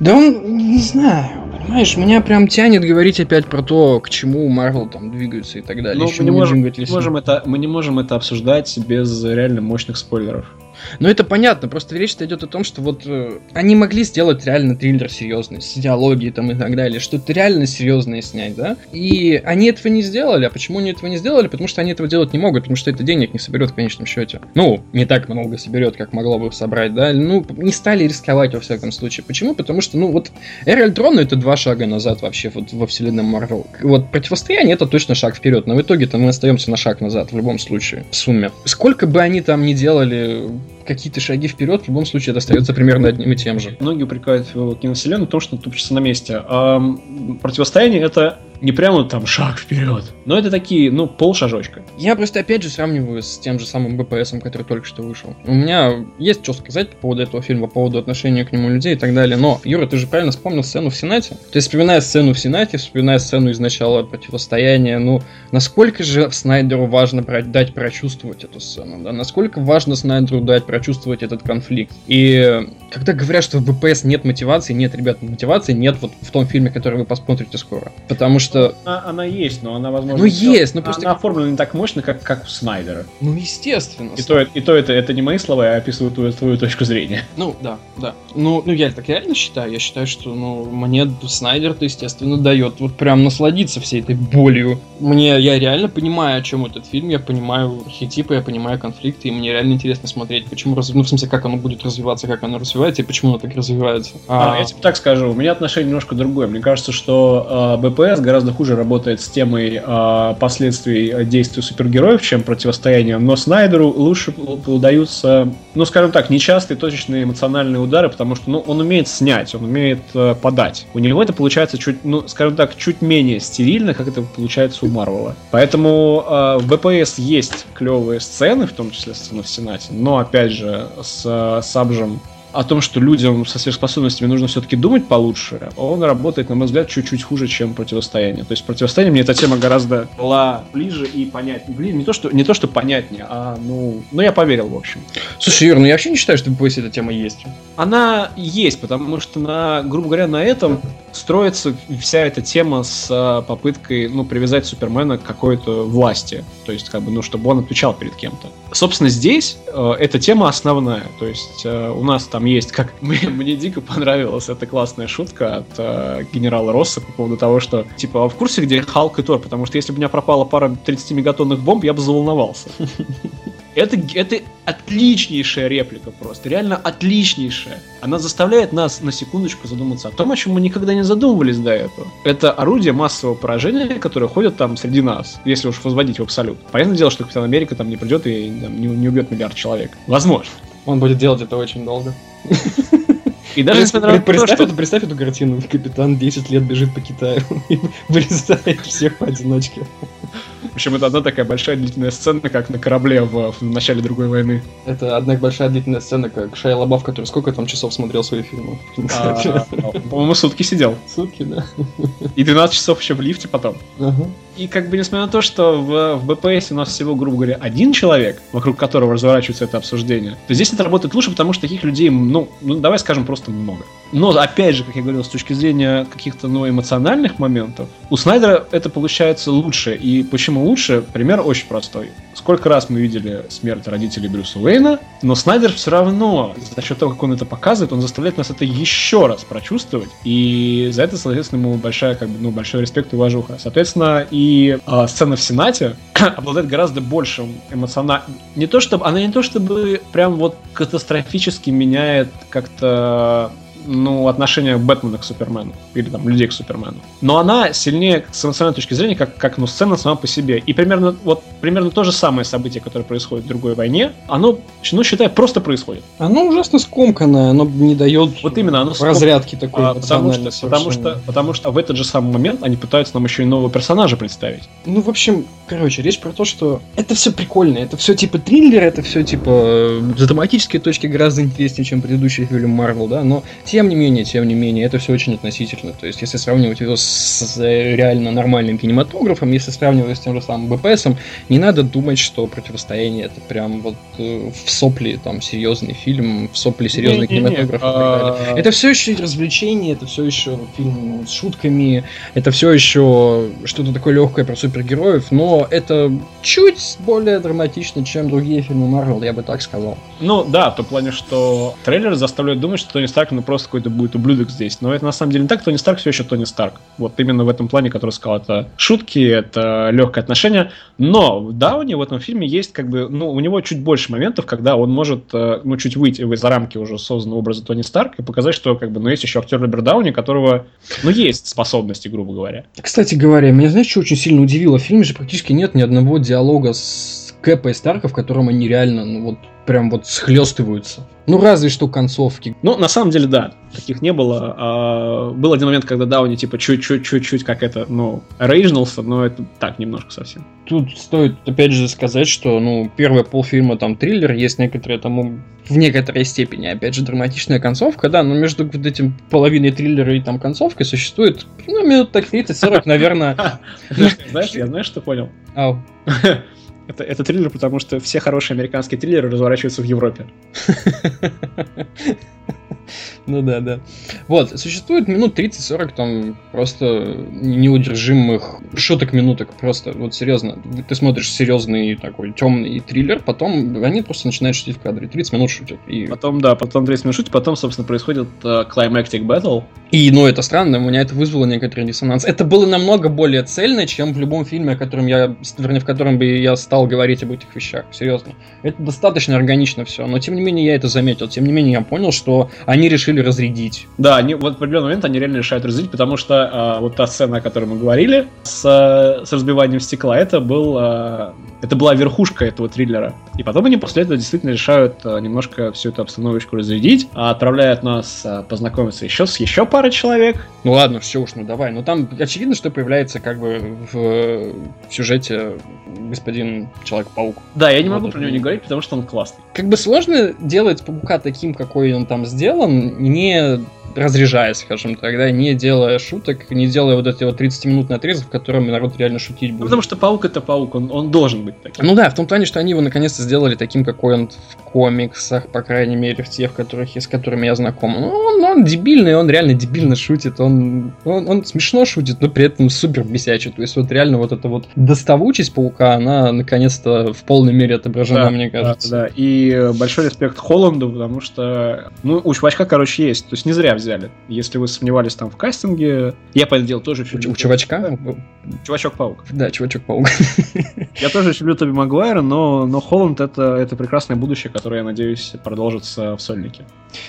Да он, не знаю, понимаешь, меня прям тянет говорить опять про то, к чему Марвел там двигаются и так далее. Но мы не, можем, не можем это, мы не можем это обсуждать без реально мощных спойлеров. Но это понятно, просто речь идет о том, что вот э, они могли сделать реально триллер серьезный, с идеологией там и так далее, что-то реально серьезное снять, да? И они этого не сделали. А почему они этого не сделали? Потому что они этого делать не могут, потому что это денег не соберет в конечном счете. Ну, не так много соберет, как могло бы собрать, да? Ну, не стали рисковать во всяком случае. Почему? Потому что, ну, вот Эра Альтрона это два шага назад вообще вот во вселенной Марвел. Вот противостояние это точно шаг вперед, но в итоге-то мы остаемся на шаг назад в любом случае, в сумме. Сколько бы они там ни делали какие-то шаги вперед, в любом случае это остается примерно одним и тем же. Многие упрекают киновселенную в том, что тупится на месте. А противостояние это не прямо там шаг вперед, но это такие, ну, полшажочка. Я просто опять же сравниваю с тем же самым БПСом, который только что вышел. У меня есть что сказать по поводу этого фильма, по поводу отношения к нему людей и так далее, но, Юра, ты же правильно вспомнил сцену в Сенате? То есть, вспоминая сцену в Сенате, вспоминая сцену из начала противостояния, ну, насколько же Снайдеру важно дать прочувствовать эту сцену, да, насколько важно Снайдеру дать прочувствовать этот конфликт. И когда говорят, что в БПС нет мотивации, нет, ребят, мотивации нет вот в том фильме, который вы посмотрите скоро. Потому что что... Она, она есть, но она, возможно... Ну, есть, но просто... Она оформлена не так мощно, как, как у Снайдера. Ну, естественно. И то, и то это, это не мои слова, я описываю твою, твою точку зрения. Ну, да, да. Ну, ну, я так реально считаю. Я считаю, что, ну, мне Снайдер-то, естественно, дает вот прям насладиться всей этой болью. Мне, я реально понимаю, о чем этот фильм, я понимаю архетипы, я понимаю конфликты, и мне реально интересно смотреть, почему, раз... ну, в смысле, как оно будет развиваться, как оно развивается, и почему оно так развивается. А, а... Я тебе так скажу, у меня отношение немножко другое. Мне кажется, что э, БПС гораздо гораздо хуже работает с темой э, последствий действий супергероев, чем противостояние. Но Снайдеру лучше удаются, ну, скажем так, нечастые точечные эмоциональные удары, потому что ну, он умеет снять, он умеет э, подать. У него это получается чуть, ну, скажем так, чуть менее стерильно, как это получается у Марвела. Поэтому э, в БПС есть клевые сцены, в том числе сцены в Сенате, но, опять же, с э, Сабжем о том, что людям со сверхспособностями нужно все-таки думать получше, он работает, на мой взгляд, чуть-чуть хуже, чем противостояние. То есть противостояние мне эта тема гораздо была ближе и понятнее. Блин, не то, что, не то, что понятнее, а ну, ну я поверил, в общем. Слушай, Юр, ну я вообще не считаю, что в BPS эта тема есть. Она есть, потому что, на, грубо говоря, на этом строится вся эта тема с а, попыткой, ну, привязать Супермена к какой-то власти. То есть, как бы, ну, чтобы он отвечал перед кем-то. Собственно, здесь э, эта тема основная. То есть, э, у нас там есть, как мне, мне дико понравилась эта классная шутка от э, генерала Росса по поводу того, что, типа, а в курсе, где Халк и Тор? Потому что если бы у меня пропала пара 30-мегатонных бомб, я бы заволновался. Это, это отличнейшая реплика просто, реально отличнейшая. Она заставляет нас на секундочку задуматься о том, о чем мы никогда не задумывались до этого. Это орудие массового поражения, которое ходит там среди нас, если уж возводить в абсолют. Понятное дело, что Капитан Америка там не придет и там, не, не убьет миллиард человек. Возможно. Он будет делать это очень долго. И даже несмотря на представь, то, что... представь эту картину. Капитан 10 лет бежит по Китаю и вырезает всех поодиночке. В общем, это одна такая большая длительная сцена, как на корабле в, в начале другой войны. Это одна большая длительная сцена, как Шайя Лабаф, который сколько там часов смотрел свои фильмы? А, по-моему, сутки сидел. Сутки, да. И 12 часов еще в лифте потом. И как бы несмотря на то, что в, в БПС у нас всего, грубо говоря, один человек, вокруг которого разворачивается это обсуждение, то здесь это работает лучше, потому что таких людей, ну, ну давай скажем, просто много. Но, опять же, как я говорил, с точки зрения каких-то ну, эмоциональных моментов, у Снайдера это получается лучше. И почему лучше? Пример очень простой. Сколько раз мы видели смерть родителей Брюса Уэйна, но Снайдер все равно, за счет того, как он это показывает, он заставляет нас это еще раз прочувствовать. И за это, соответственно, ему большая, как бы, ну, большой респект и уважуха. Соответственно, и э, сцена в Сенате обладает гораздо большим эмоциональным... Не то чтобы... Она не то чтобы прям вот катастрофически меняет как-то ну, отношение Бэтмена к Супермену. Или там людей к Супермену. Но она сильнее с эмоциональной точки зрения, как, как ну, сцена сама по себе. И примерно, вот, примерно то же самое событие, которое происходит в другой войне, оно, ну, считай, просто происходит. Оно ужасно скомканное, оно не дает вот именно, оно разрядки такой. А, потому, что, потому, что, потому что в этот же самый момент они пытаются нам еще и нового персонажа представить. Ну, в общем, короче, речь про то, что это все прикольно, это все типа триллер, это все типа с драматической точки гораздо интереснее, чем предыдущий фильм Марвел, да, но тем не менее, тем не менее, это все очень относительно. То есть, если сравнивать его с реально нормальным кинематографом, если сравнивать с тем же самым БПСом, не надо думать, что противостояние это прям вот э, в сопли там серьезный фильм, в сопли серьезный не, кинематограф. Не, не. А... Это все еще развлечение, это все еще фильм с шутками, это все еще что-то такое легкое про супергероев, но это чуть более драматично, чем другие фильмы Марвел, я бы так сказал. Ну да, в том плане, что трейлер заставляет думать, что Тони Старк ну просто какой-то будет ублюдок здесь. Но это на самом деле не так. Тони Старк все еще Тони Старк. Вот именно в этом плане, который сказал, это шутки, это легкое отношение. Но в Дауне в этом фильме есть как бы, ну, у него чуть больше моментов, когда он может, э, ну, чуть выйти из рамки уже созданного образа Тони Старк и показать, что как бы, ну, есть еще актер Роберт Дауни, которого, ну, есть способности, грубо говоря. Кстати говоря, меня, знаешь, что очень сильно удивило? В фильме же практически нет ни одного диалога с Кэпа и Старка, в котором они реально, ну, вот, прям вот схлестываются. Ну, разве что концовки. Ну, на самом деле, да, таких не было. А, был один момент, когда Дауни, типа, чуть-чуть-чуть-чуть, как это, ну, рейджнулся, но это так, немножко совсем. Тут стоит, опять же, сказать, что, ну, первый полфильма там триллер, есть некоторые там в некоторой степени, опять же, драматичная концовка, да, но между вот этим половиной триллера и там концовкой существует, ну, минут так 30-40, наверное. Знаешь, я знаешь, что понял? Это, это триллер, потому что все хорошие американские триллеры разворачиваются в Европе. Ну да, да. Вот, существует минут 30-40 там просто неудержимых шуток минуток. Просто, вот серьезно, ты смотришь серьезный такой темный триллер, потом они просто начинают шутить в кадре. 30 минут шутят. И... Потом, да, потом 30 минут шутят, потом, собственно, происходит uh, climactic battle. И, ну, это странно, у меня это вызвало некоторый диссонанс. Это было намного более цельно, чем в любом фильме, о котором я, вернее, в котором бы я стал говорить об этих вещах. Серьезно. Это достаточно органично все, но тем не менее я это заметил. Тем не менее я понял, что они решили разрядить. Да, они вот в определенный момент они реально решают разрядить, потому что а, вот та сцена, о которой мы говорили, с, с разбиванием стекла, это был а, это была верхушка этого триллера. И потом они после этого действительно решают а, немножко всю эту обстановочку разрядить, а отправляют нас а, познакомиться еще с еще парой человек. Ну ладно, все уж, ну давай. Но там очевидно, что появляется как бы в, в сюжете господин Человек-паук. Да, я не могу вот про него не говорить, потому что он классный. Как бы сложно делать паука таким, какой он там сделан, не разряжая, скажем так, да, не делая шуток, не делая вот эти вот 30 минут отрезов, в котором народ реально шутить будет. Потому что паук это паук, он, он должен быть таким. Ну да, в том плане, что они его наконец-то сделали таким, какой он в комиксах, по крайней мере, в тех, которых, с которыми я знаком. Ну, он, он дебильный, он реально дебильно шутит, он, он, он смешно шутит, но при этом супер бесячий. То есть вот реально вот эта вот доставучесть паука, она наконец-то в полной мере отображена, да, мне кажется. Да, да, и большой респект Холланду, потому что, ну, у чувачка, короче, есть. То есть не зря взяли. Если вы сомневались там в кастинге, я по это дело тоже У, у чувачка? Чувачок-паук. Да, Чувачок-паук. Я тоже люблю Тоби Магуайра, но, но Холланд это, это прекрасное будущее, которое, я надеюсь, продолжится в сольнике.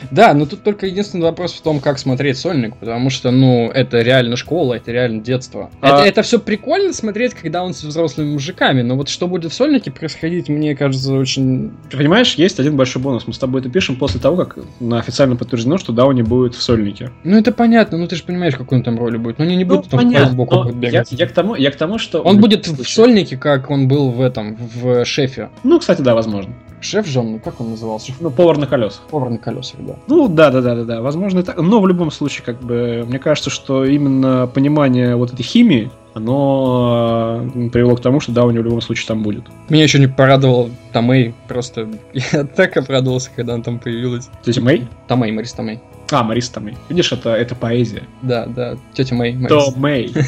Да, но тут только единственный вопрос в том, как смотреть сольник, потому что, ну, это реально школа, это реально детство. А... Это, это все прикольно смотреть, когда он с взрослыми мужиками, но вот что будет в сольнике происходить, мне кажется, очень... Ты понимаешь, есть один большой бонус. Мы с тобой это пишем после того, как на официально подтверждено, что Дауни будет в сольнике. Ну, это понятно, ну ты же понимаешь, какой он там роли будет. Ну, не, не будет ну, там понятно, сбоку бегать. Я, я, к тому, я к тому, что... Он будет в сольнике, как он был в этом, в шефе. Ну, кстати, да, возможно. Шеф Жон, ну как он назывался? Ну, повар на колесах. Повар на колесах, да. Ну, да, да, да, да, да. Возможно, и так. Но в любом случае, как бы, мне кажется, что именно понимание вот этой химии, оно э, привело к тому, что да, у него в любом случае там будет. Меня еще не порадовал Томей, просто я так обрадовался, когда он там появилась. То есть Мэй? Томей, Марис Томей. А, Мариса Томей. Видишь, это, это поэзия. Да, да, тетя Мэй. То Мэй.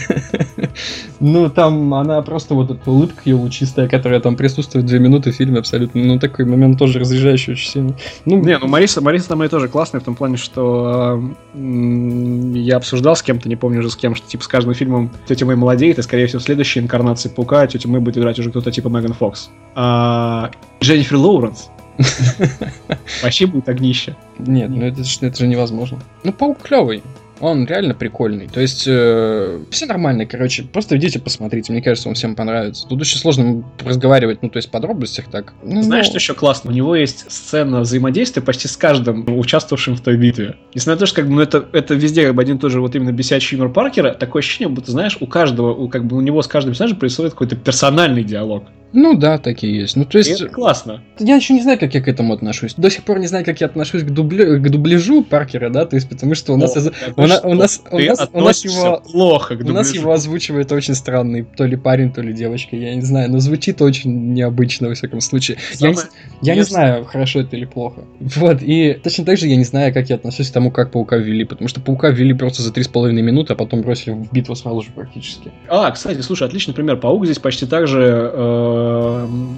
Ну, там она просто вот эта улыбка ее лучистая, которая там присутствует две минуты в фильме абсолютно. Ну, такой момент тоже разряжающий очень сильно. Ну, не, ну Мариса, Мариса Томей тоже классная в том плане, что э, я обсуждал с кем-то, не помню уже с кем, что типа с каждым фильмом тетя Мэй молодеет, и скорее всего в следующей инкарнации Паука тетя Мэй будет играть уже кто-то типа Меган Фокс. А, Дженнифер Лоуренс Вообще будет огнище. Нет, ну это, это же невозможно. Ну, паук клевый. Он реально прикольный. То есть, э, все нормально, короче. Просто идите посмотрите. Мне кажется, он всем понравится. Тут очень сложно разговаривать, ну, то есть, в подробностях так. Ну, Знаешь, но... что еще классно? У него есть сцена взаимодействия почти с каждым участвовавшим в той битве. Несмотря на то, что как бы, ну, это, это везде как бы один и тот же вот именно бесячий юмор Паркера, такое ощущение, будто, знаешь, у каждого, у, как бы у него с каждым персонажем происходит какой-то персональный диалог. Ну да, такие есть. Ну то есть... И это классно. Я еще не знаю, как я к этому отношусь. До сих пор не знаю, как я отношусь к, дублю... к дубляжу Паркера, да, то есть потому что у нас... О, из... у, на... у нас... У нас... У нас его... плохо к У нас его озвучивает очень странный то ли парень, то ли девочка, я не знаю, но звучит очень необычно, во всяком случае. Самое... Я, не... я не знаю, хорошо это или плохо. Вот, и точно так же я не знаю, как я отношусь к тому, как Паука ввели, потому что Паука ввели просто за три с половиной минуты, а потом бросили в битву сразу же практически. А, кстати, слушай, отличный пример. Паук здесь почти так же э,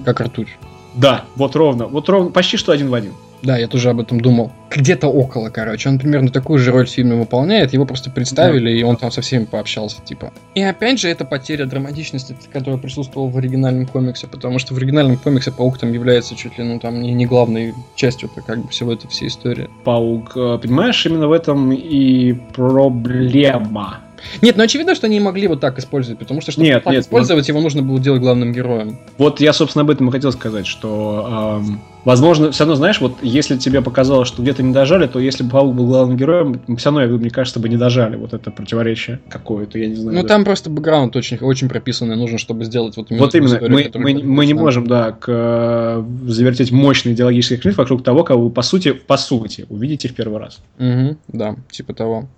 как ртуть. Да, вот ровно. Вот ровно, почти что один в один. Да, я тоже об этом думал. Где-то около, короче. Он примерно такую же роль в фильме выполняет. Его просто представили, да. и он там со всеми пообщался, типа. И опять же, это потеря драматичности, которая присутствовала в оригинальном комиксе, потому что в оригинальном комиксе Паук там является чуть ли, ну, там, не, не главной частью -то, как бы всего этой всей истории. Паук, э, понимаешь, именно в этом и проблема нет, ну очевидно, что они не могли вот так использовать, потому что чтобы нет, так нет, использовать, но... его нужно было делать главным героем. Вот я, собственно, об этом и хотел сказать, что эм, Возможно, все равно, знаешь, вот если тебе показалось, что где-то не дожали, то если бы Паук был главным героем, все равно, мне кажется, бы не дожали вот это противоречие какое-то, я не знаю. Ну, да. там просто бэкграунд очень, очень прописанный нужен, чтобы сделать вот именно Вот именно, историю, мы, мы, мы не можем, да, к, э, завертеть мощный идеологический конфликт вокруг того, кого вы, по сути, по сути, увидите в первый раз. Угу, да, типа того.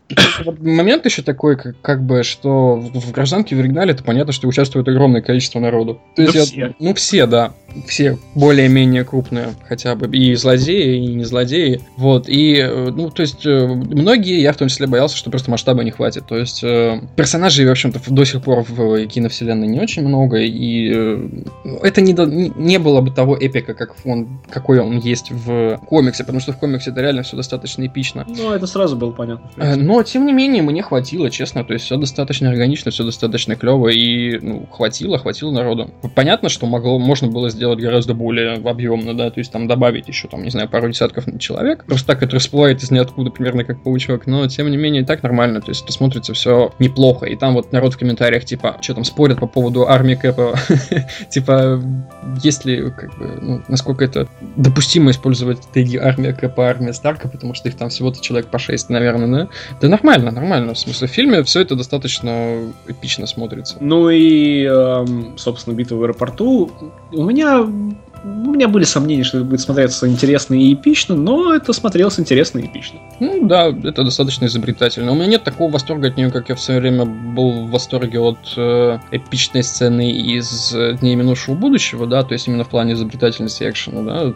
Момент еще такой, как, как бы, что в гражданке в оригинале это понятно, что участвует огромное количество народу. То есть, да я, все. ну, все, да. Все более-менее крупные хотя бы, и злодеи, и не злодеи, вот, и, э, ну, то есть, э, многие, я в том числе боялся, что просто масштаба не хватит, то есть, э, персонажей, в общем-то, до сих пор в киновселенной не очень много, и ну, это не, не было бы того эпика, как он, какой он есть в комиксе, потому что в комиксе это реально все достаточно эпично. Ну, это сразу было понятно. Но, тем не менее, мне хватило, честно, то есть, все достаточно органично, все достаточно клево, и, ну, хватило, хватило народу. Понятно, что могло, можно было сделать гораздо более объемно, да, то есть, там добавить еще, там, не знаю, пару десятков человек. Просто так это всплывает из ниоткуда, примерно как паучок. Но, тем не менее, так нормально. То есть, это смотрится все неплохо. И там вот народ в комментариях, типа, что там спорят по поводу армии Кэпа. типа, есть ли, как бы, ну, насколько это допустимо использовать теги армия Кэпа, армия Старка, потому что их там всего-то человек по 6, наверное, да? Да нормально, нормально. В смысле, в фильме все это достаточно эпично смотрится. Ну и, эм, собственно, битва в аэропорту. У меня у меня были сомнения, что это будет смотреться интересно и эпично, но это смотрелось интересно и эпично. Ну да, это достаточно изобретательно. У меня нет такого восторга от нее, как я в свое время был в восторге от э, эпичной сцены из Дней минувшего будущего, да, то есть именно в плане изобретательности экшена, да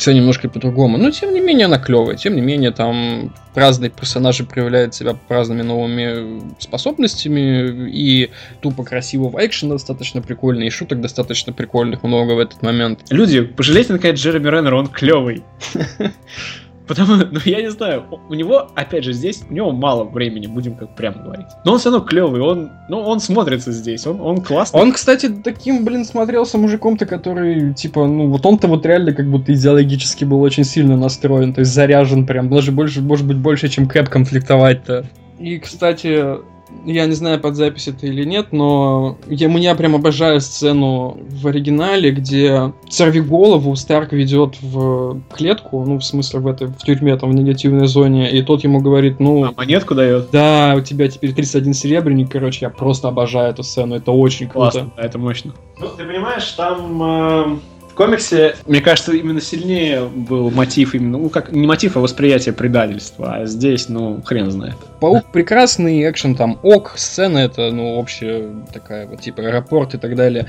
все немножко по-другому. Но, тем не менее, она клевая. Тем не менее, там разные персонажи проявляют себя разными новыми способностями. И тупо красивого экшена достаточно прикольно, и шуток достаточно прикольных много в этот момент. Люди, пожалейте, наконец, Джереми Реннера, он клевый. Потому, ну я не знаю, у него, опять же, здесь, у него мало времени, будем как прямо говорить. Но он все равно клевый, он, ну, он смотрится здесь, он, он классный. Он, кстати, таким, блин, смотрелся мужиком-то, который, типа, ну, вот он-то вот реально как будто идеологически был очень сильно настроен, то есть заряжен прям, даже больше, может быть, больше, чем Кэп конфликтовать-то. И, кстати, я не знаю, под запись это или нет, но я, меня прям обожаю сцену в оригинале, где сорви голову Старк ведет в клетку, ну, в смысле, в этой, в тюрьме, там, в негативной зоне, и тот ему говорит, ну... А монетку дает? Да, у тебя теперь 31 серебряник, короче, я просто обожаю эту сцену, это очень круто. Классно, это мощно. Ну, ты понимаешь, там... Э комиксе, мне кажется, именно сильнее был мотив, именно, ну, как, не мотив, а восприятие предательства, а здесь, ну, хрен знает. Паук прекрасный, экшен там ок, сцена это, ну, общая такая вот, типа, аэропорт и так далее.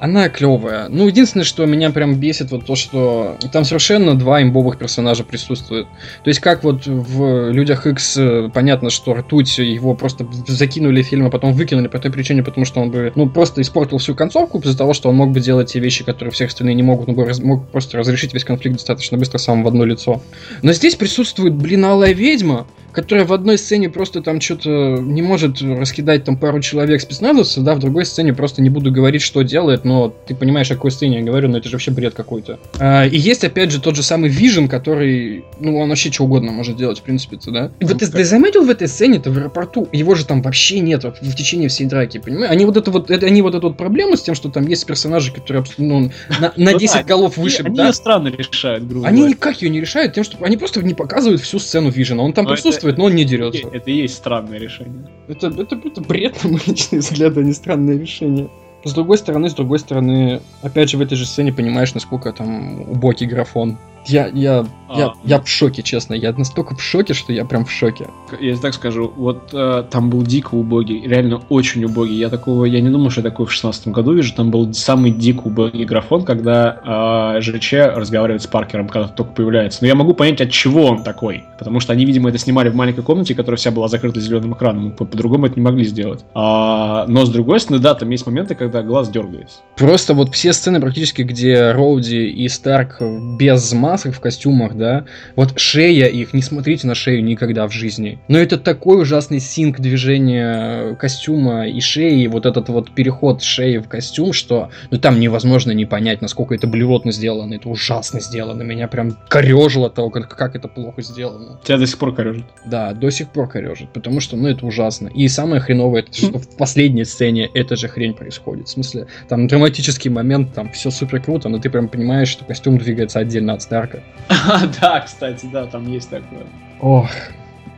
Она клевая. Ну, единственное, что меня прям бесит, вот то, что там совершенно два имбовых персонажа присутствуют. То есть, как вот в Людях X понятно, что ртуть его просто закинули в фильм, а потом выкинули по той причине, потому что он бы, ну, просто испортил всю концовку из-за того, что он мог бы делать те вещи, которые все остальные не могут, бы раз, мог просто разрешить весь конфликт достаточно быстро сам в одно лицо. Но здесь присутствует, блин, алая ведьма, которая в одной сцене просто там что-то не может раскидать там пару человек спецназовцев, да, в другой сцене просто не буду говорить, что делает, но ты понимаешь, о какой сцене я говорю, но это же вообще бред какой-то. А, и есть, опять же, тот же самый Vision, который, ну, он вообще что угодно может делать, в принципе-то, да. И вот ты, ты заметил в этой сцене-то в аэропорту, его же там вообще нет вот, в течение всей драки, понимаешь? Они вот это вот, это, они вот эту вот проблему с тем, что там есть персонажи, которые, ну, на, на 10 ну голов выше, Они ее странно решают, грубо Они никак ее не решают тем, что они просто не показывают всю сцену Vision. Он там присутствует, чувствует, но он не дерется. Это и есть странное решение. Это, это, это бред, на мой личный взгляд, а не странное решение. С другой стороны, с другой стороны, опять же, в этой же сцене понимаешь, насколько там убогий графон. Я, я, а, я, я в шоке, честно. Я настолько в шоке, что я прям в шоке. Я так скажу, вот э, там был дико убогий, реально очень убогий. Я такого, я не думаю, что я такой в шестнадцатом году вижу. Там был самый дико убогий графон, когда э, ЖЧ разговаривает с Паркером, когда только появляется. Но я могу понять, от чего он такой. Потому что они, видимо, это снимали в маленькой комнате, которая вся была закрыта зеленым экраном. По-другому это не могли сделать. А, но с другой стороны, да, там есть моменты, когда глаз дергается. Просто вот все сцены практически, где Роуди и Старк без маски масок, в костюмах, да. Вот шея их, не смотрите на шею никогда в жизни. Но это такой ужасный синк движения костюма и шеи, вот этот вот переход шеи в костюм, что ну там невозможно не понять, насколько это блевотно сделано, это ужасно сделано. Меня прям корежило того, как, как это плохо сделано. Тебя до сих пор корежит? Да, до сих пор корежит, потому что, ну, это ужасно. И самое хреновое, это что в последней сцене эта же хрень происходит. В смысле, там драматический момент, там все супер круто, но ты прям понимаешь, что костюм двигается отдельно от старта Марка. да, кстати, да, там есть такое. Ох,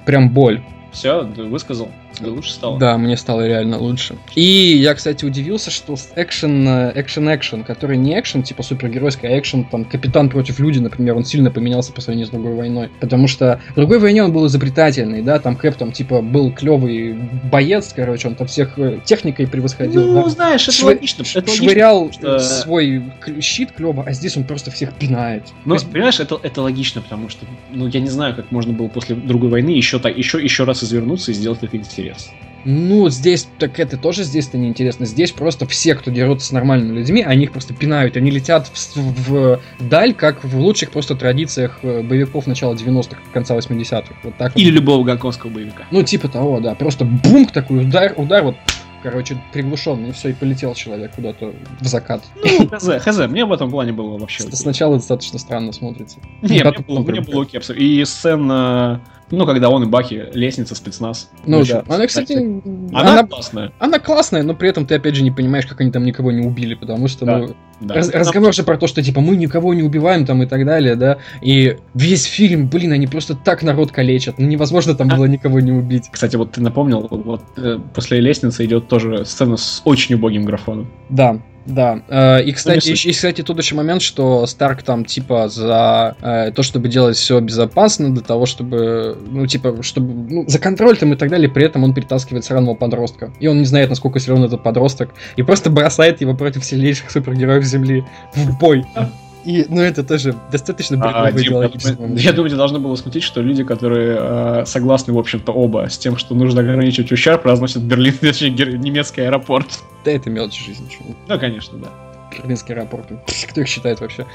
прям боль. Все, высказал. Тебе лучше стало? Да, мне стало реально лучше. И я, кстати, удивился, что экшен, экшен, экшен, который не экшен, типа супергеройский, а экшен, там, Капитан против Люди, например, он сильно поменялся по сравнению с другой войной. Потому что в другой войне он был изобретательный, да, там Кэп, там, типа, был клевый боец, короче, он там всех э, техникой превосходил. Ну, да? знаешь, это Швы... логично. Это швырял логично, что... свой щит клево, а здесь он просто всех пинает. Ну, есть... понимаешь, это, это логично, потому что, ну, я не знаю, как можно было после другой войны еще, так, еще, еще раз извернуться и сделать это интерес. Ну, здесь, так это тоже здесь-то неинтересно. Здесь просто все, кто дерутся с нормальными людьми, они их просто пинают. Они летят в, в, в даль, как в лучших просто традициях э, боевиков начала 90-х, конца 80-х. Вот так Или вот. любого гонконгского боевика. Ну, типа того, да. Просто бум такой удар, удар, вот короче, приглушенный, и все, и полетел человек куда-то в закат. Ну, хз, хз, мне в этом плане было вообще... Сначала достаточно странно смотрится. Не, мне было, мне было окей, абсолютно. И сцена ну, когда он и Баки, лестница, спецназ. Ну да. Она, кстати, она, она классная. Она классная, но при этом ты опять же не понимаешь, как они там никого не убили, потому что, да. ну, да. Раз, разговор же про то, что типа мы никого не убиваем там и так далее, да. И весь фильм, блин, они просто так народ калечат. Ну невозможно там было никого не убить. Кстати, вот ты напомнил, вот э, после лестницы идет тоже сцена с очень убогим графоном. Да, да. Э, и, кстати, и, кстати, тут еще момент, что Старк там, типа, за э, то, чтобы делать все безопасно, для того, чтобы, ну, типа, чтобы, ну, за контроль там и так далее, при этом он перетаскивает сраного подростка. И он не знает, насколько силен этот подросток, и просто бросает его против сильнейших супергероев Земли в бой. И, ну, это тоже достаточно а, идеологически. Я думаю, тебе должно было смутить, что люди, которые э, согласны, в общем-то, оба с тем, что нужно ограничивать ущерб, разносят Берлин, точнее, немецкий аэропорт. Да это мелочь жизни. Чего. Ну, конечно, да. Берлинский аэропорт. Кто их считает вообще?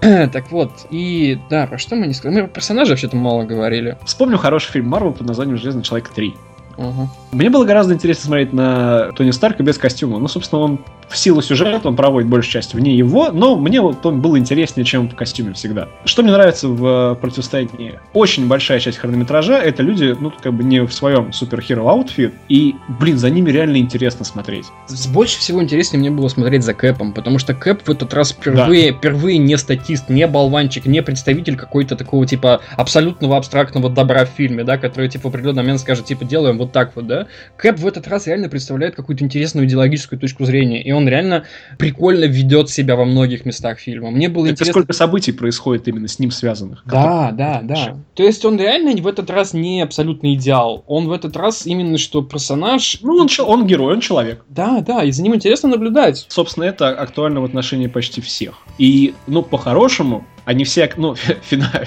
так вот, и да, про что мы не сказали? Мы про персонажей вообще-то мало говорили. Вспомню хороший фильм Марвел под названием Железный человек 3. Угу. Мне было гораздо интереснее смотреть на Тони Старка без костюма. Ну, собственно, он в силу сюжета, он проводит большую часть вне его, но мне вот он был интереснее, чем в костюме всегда. Что мне нравится в противостоянии? Очень большая часть хронометража — это люди, ну, как бы не в своем суперхеро outfit, и, блин, за ними реально интересно смотреть. Больше всего интереснее мне было смотреть за Кэпом, потому что Кэп в этот раз впервые, да. впервые не статист, не болванчик, не представитель какой-то такого, типа, абсолютного абстрактного добра в фильме, да, который, типа, в определенный момент скажет, типа, делаем вот так вот, да, да, Кэп в этот раз реально представляет какую-то интересную идеологическую точку зрения, и он реально прикольно ведет себя во многих местах фильма. Мне было Это интересно... сколько событий происходит именно с ним связанных? Да, которые- да, да. То есть он реально в этот раз не абсолютный идеал. Он в этот раз именно что персонаж... Ну, он, он герой, он человек. Да, да, и за ним интересно наблюдать. Собственно, это актуально в отношении почти всех. И, ну, по-хорошему, они все, ну, фина-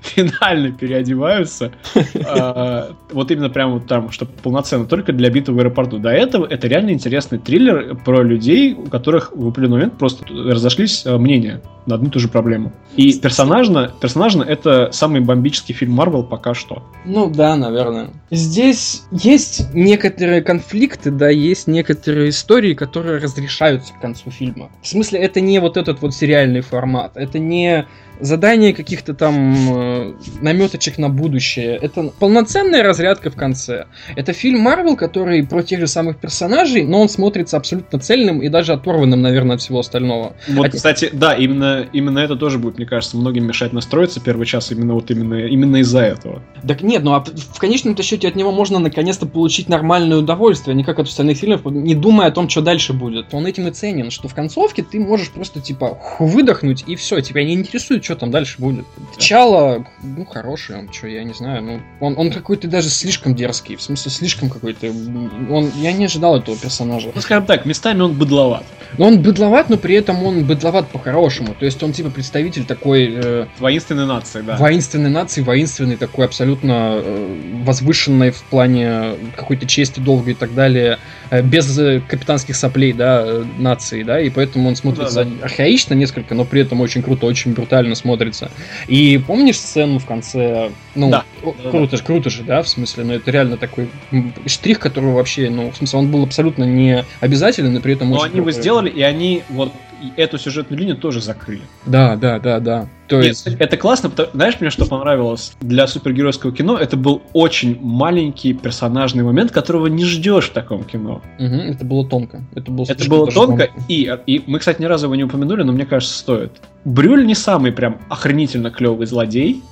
финально переодеваются. а, Вот именно прямо там, чтобы полноценно, только для битвы в аэропорту. До этого это реально интересный триллер про людей, у которых в определенный момент просто разошлись а, мнения на одну и ту же проблему. И персонажно, персонажно это самый бомбический фильм Марвел пока что. Ну да, наверное. Здесь есть некоторые конфликты, да, есть некоторые истории, которые разрешаются к концу фильма. В смысле, это не вот этот вот сериальный формат, это не не задание каких-то там э, наметочек на будущее. Это полноценная разрядка в конце. Это фильм Марвел, который про тех же самых персонажей, но он смотрится абсолютно цельным и даже оторванным, наверное, от всего остального. Вот, А- кстати, да, именно, именно это тоже будет, мне кажется, многим мешать настроиться первый час именно вот именно, именно из-за этого. Так нет, ну а в конечном-то счете от него можно наконец-то получить нормальное удовольствие, а не как от остальных фильмов, не думая о том, что дальше будет. Он этим и ценен, что в концовке ты можешь просто типа выдохнуть и все, тебя не интересует, что там дальше будет. Начало, ну, хороший он, что, я не знаю, ну, он, он какой-то даже слишком дерзкий, в смысле, слишком какой-то, он, я не ожидал этого персонажа. Ну, скажем так, местами он быдловат. Но он быдловат, но при этом он быдловат по-хорошему, то есть он типа представитель такой... э, Воинственной нации, да. Воинственной нации, воинственной такой абсолютно э, возвышенной в плане какой-то чести, долга и так далее, без э, капитанских соплей, да, э, нации, да, и поэтому он смотрится Да, архаично несколько, но при этом очень круто, очень брутально смотрится. И помнишь сцену в конце? Ну, Да. о, Да, круто, же, круто же, да, в смысле, ну это реально такой штрих, которого вообще, ну, в смысле, он был абсолютно не обязателен, и при этом Но очень они его круто. сделали, и они вот и эту сюжетную линию тоже закрыли. Да, да, да, да. То Нет, есть... это классно, потому- знаешь, мне что понравилось для супергеройского кино? Это был очень маленький персонажный момент, которого не ждешь в таком кино. Мгм, это было тонко. Это было, Это было тонко, и, и мы, кстати, ни разу его не упомянули, но мне кажется, стоит. Брюль не самый прям охренительно клевый злодей.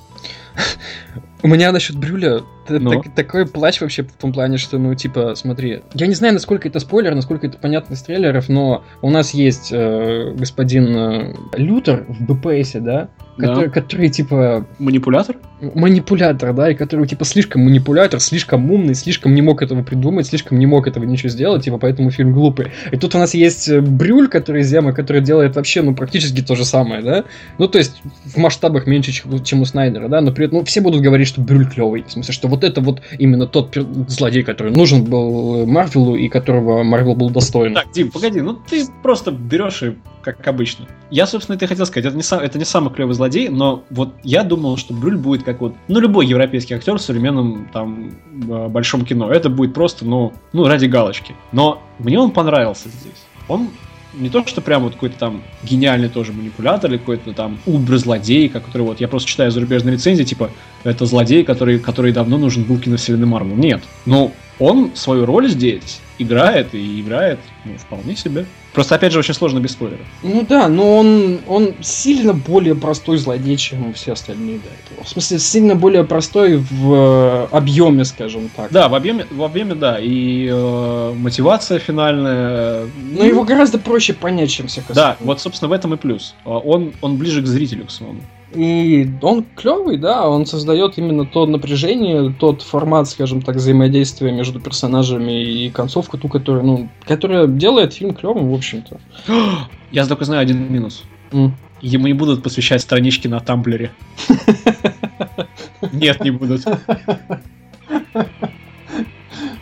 У меня насчет Брюля Ну? так- такой плач вообще в том плане, что, ну, типа, смотри, я не знаю, насколько это спойлер, насколько это понятно из трейлеров, но у нас есть э, господин э, Лютер в БПСе, да? Да. Который, который, типа, Манипулятор? манипулятор, да, и который, типа, слишком манипулятор, слишком умный, слишком не мог этого придумать, слишком не мог этого ничего сделать, типа, поэтому фильм глупый. И тут у нас есть э, Брюль, который Ямы, который делает вообще, ну, практически то же самое, да? Ну, то есть, в масштабах меньше, чем, чем у Снайдера, да, но при этом, ну, все будут говорить, что Брюль клевый. В смысле, что вот это вот именно тот злодей, который нужен был Марвелу и которого Марвел был достоин. Так, Дим, погоди, ну ты просто берешь и как обычно. Я, собственно, это и хотел сказать. Это не, сам, это не самый клевый злодей, но вот я думал, что Брюль будет как вот, ну, любой европейский актер в современном там э, большом кино. Это будет просто, ну, ну, ради галочки. Но мне он понравился здесь. Он не то, что прям вот какой-то там гениальный тоже манипулятор или какой-то там убер-злодей, который вот я просто читаю зарубежные рецензии, типа, это злодей, который, который давно нужен был киновселенной Марвел. Нет. Но он свою роль здесь играет и играет, ну, вполне себе. Просто, опять же, очень сложно без спойлеров. Ну да, но он, он сильно более простой злодей, чем все остальные до этого. В смысле, сильно более простой в э, объеме, скажем так. Да, в объеме, в объеме да, и э, мотивация финальная. Но его гораздо проще понять, чем всех Да, остальных. вот, собственно, в этом и плюс. А Он, он ближе к зрителю, к своему. И он клевый, да, он создает именно то напряжение, тот формат, скажем так, взаимодействия между персонажами и концовку ту, которая, ну, которая делает фильм клевым, в общем-то. Я только знаю один минус. М. Ему не будут посвящать странички на Тамблере. Нет, не будут.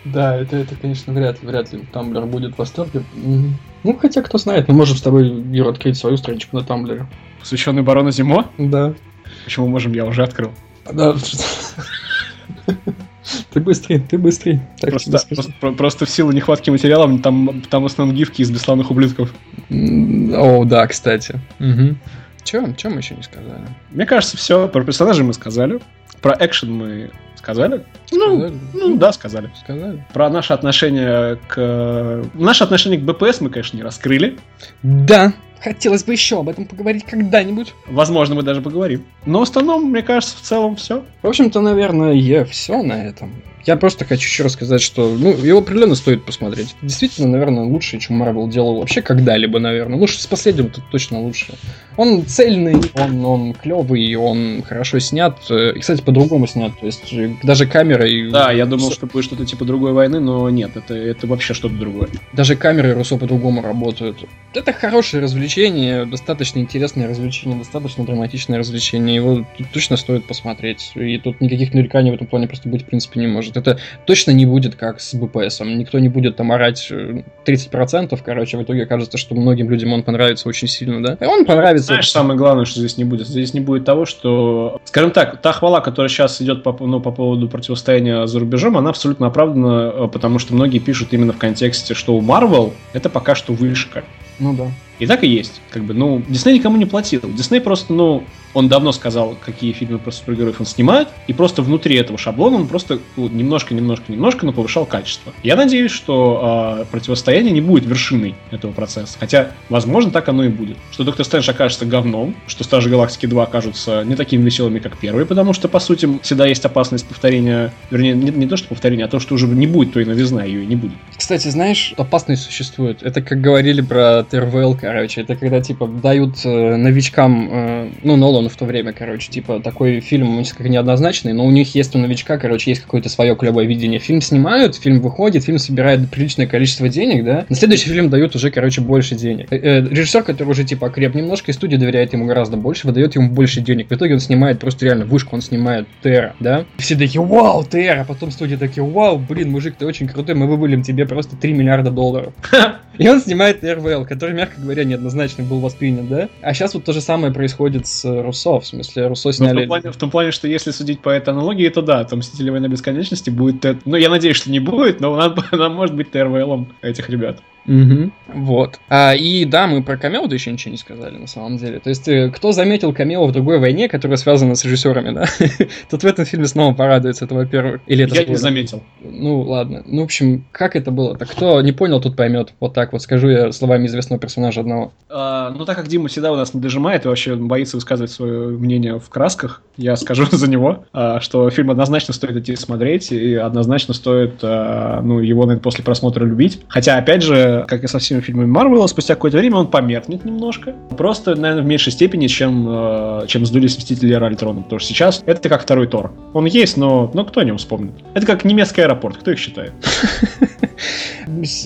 Да, это, это, конечно, вряд ли, вряд ли Тамблер будет в восторге. Ну, хотя, кто знает, мы можем с тобой, Юра, открыть свою страничку на Тамблере. Посвященный барону Зимо? Да. Почему можем, я уже открыл. Да. Ты быстрый, ты быстрый. Так Просто, просто, про- просто в силу нехватки материалов там, там в основном гифки из бесславных ублюдков. О, да, кстати. Угу. Че, че мы еще не сказали? Мне кажется, все. Про персонажей мы сказали. Про экшен мы сказали. Ну, Сказали? ну да, сказали. Сказали. Про наше отношение к... Наше отношение к БПС мы, конечно, не раскрыли. Да, Хотелось бы еще об этом поговорить когда-нибудь. Возможно, мы даже поговорим. Но в основном, мне кажется, в целом все. В общем-то, наверное, все на этом. Я просто хочу еще рассказать, что ну, его определенно стоит посмотреть. Действительно, наверное, лучше, чем Марвел делал вообще когда-либо, наверное. Ну, с последним тут точно лучше. Он цельный, он, он клевый, он хорошо снят. И, кстати, по-другому снят. То есть даже камера и... Да, я думал, что будет что-то типа другой войны, но нет, это, это вообще что-то другое. Даже камеры Руссо по-другому работают. Это хорошее развлечение, достаточно интересное развлечение, достаточно драматичное развлечение. Его точно стоит посмотреть. И тут никаких нареканий в этом плане просто быть в принципе не может может. Это точно не будет как с БПСом. Никто не будет там орать 30%, э, короче, в итоге окажется, что многим людям он понравится очень сильно, да? И он понравится. Знаешь, самое главное, что здесь не будет? Здесь не будет того, что, скажем так, та хвала, которая сейчас идет по, ну, по поводу противостояния за рубежом, она абсолютно оправдана, э, потому что многие пишут именно в контексте, что у Marvel это пока что вышка. Ну да. И так и есть. Как бы, ну, Дисней никому не платил. Дисней просто, ну, он давно сказал, какие фильмы про супергероев он снимает, и просто внутри этого шаблона он просто ну, немножко, немножко, немножко, но повышал качество. Я надеюсь, что э, противостояние не будет вершиной этого процесса. Хотя, возможно, так оно и будет. Что Доктор Стрэндж окажется говном, что Стражи Галактики 2 окажутся не такими веселыми, как первые, потому что, по сути, всегда есть опасность повторения, вернее, не, не то, что повторения, а то, что уже не будет той новизна, ее и не будет. Кстати, знаешь, опасность существует. Это как говорили про ТРВЛ, короче, это когда, типа, дают э, новичкам, э, ну, Нолан в то время, короче, типа, такой фильм несколько неоднозначный, но у них есть у новичка, короче, есть какое-то свое клевое видение. Фильм снимают, фильм выходит, фильм собирает приличное количество денег, да, на следующий фильм дают уже, короче, больше денег. Э, э, режиссер, который уже, типа, окреп немножко, и студия доверяет ему гораздо больше, выдает ему больше денег. В итоге он снимает просто реально вышку, он снимает Терра, да, и все такие, вау, Терра, потом студия такие, вау, блин, мужик, ты очень крутой, мы вывалим тебе просто 3 миллиарда долларов. И он снимает РВЛ, который, мягко говоря, неоднозначно был воспринят, да? А сейчас вот то же самое происходит с Руссо, в смысле, Руссо сняли... в, том плане, в том плане, что если судить по этой аналогии, то да, там Мстители Война Бесконечности будет... Ну, я надеюсь, что не будет, но она, она может быть ТРВЛом этих ребят. Угу. Вот. А, и да, мы про камео да еще ничего не сказали, на самом деле. То есть, э, кто заметил камео в другой войне, которая связана с режиссерами, да? Тут в этом фильме снова порадуется, это во-первых. Или это Я не заметил. Ну, ладно. Ну, в общем, как это было? Так кто не понял, тут поймет. Вот так вот скажу я словами известного персонажа одного. А, ну, так как Дима всегда у нас не дожимает и вообще боится высказывать свое мнение в красках, я скажу за него, а, что фильм однозначно стоит идти смотреть, и однозначно стоит, а, ну, его, наверное, после просмотра любить. Хотя, опять же, как и со всеми фильмами Марвела, спустя какое-то время он померкнет немножко. Просто, наверное, в меньшей степени, чем, э, чем сдулись Мстители Эра Альтрона. Потому что сейчас это как второй Тор. Он есть, но, но кто о нем вспомнит? Это как немецкий аэропорт, кто их считает?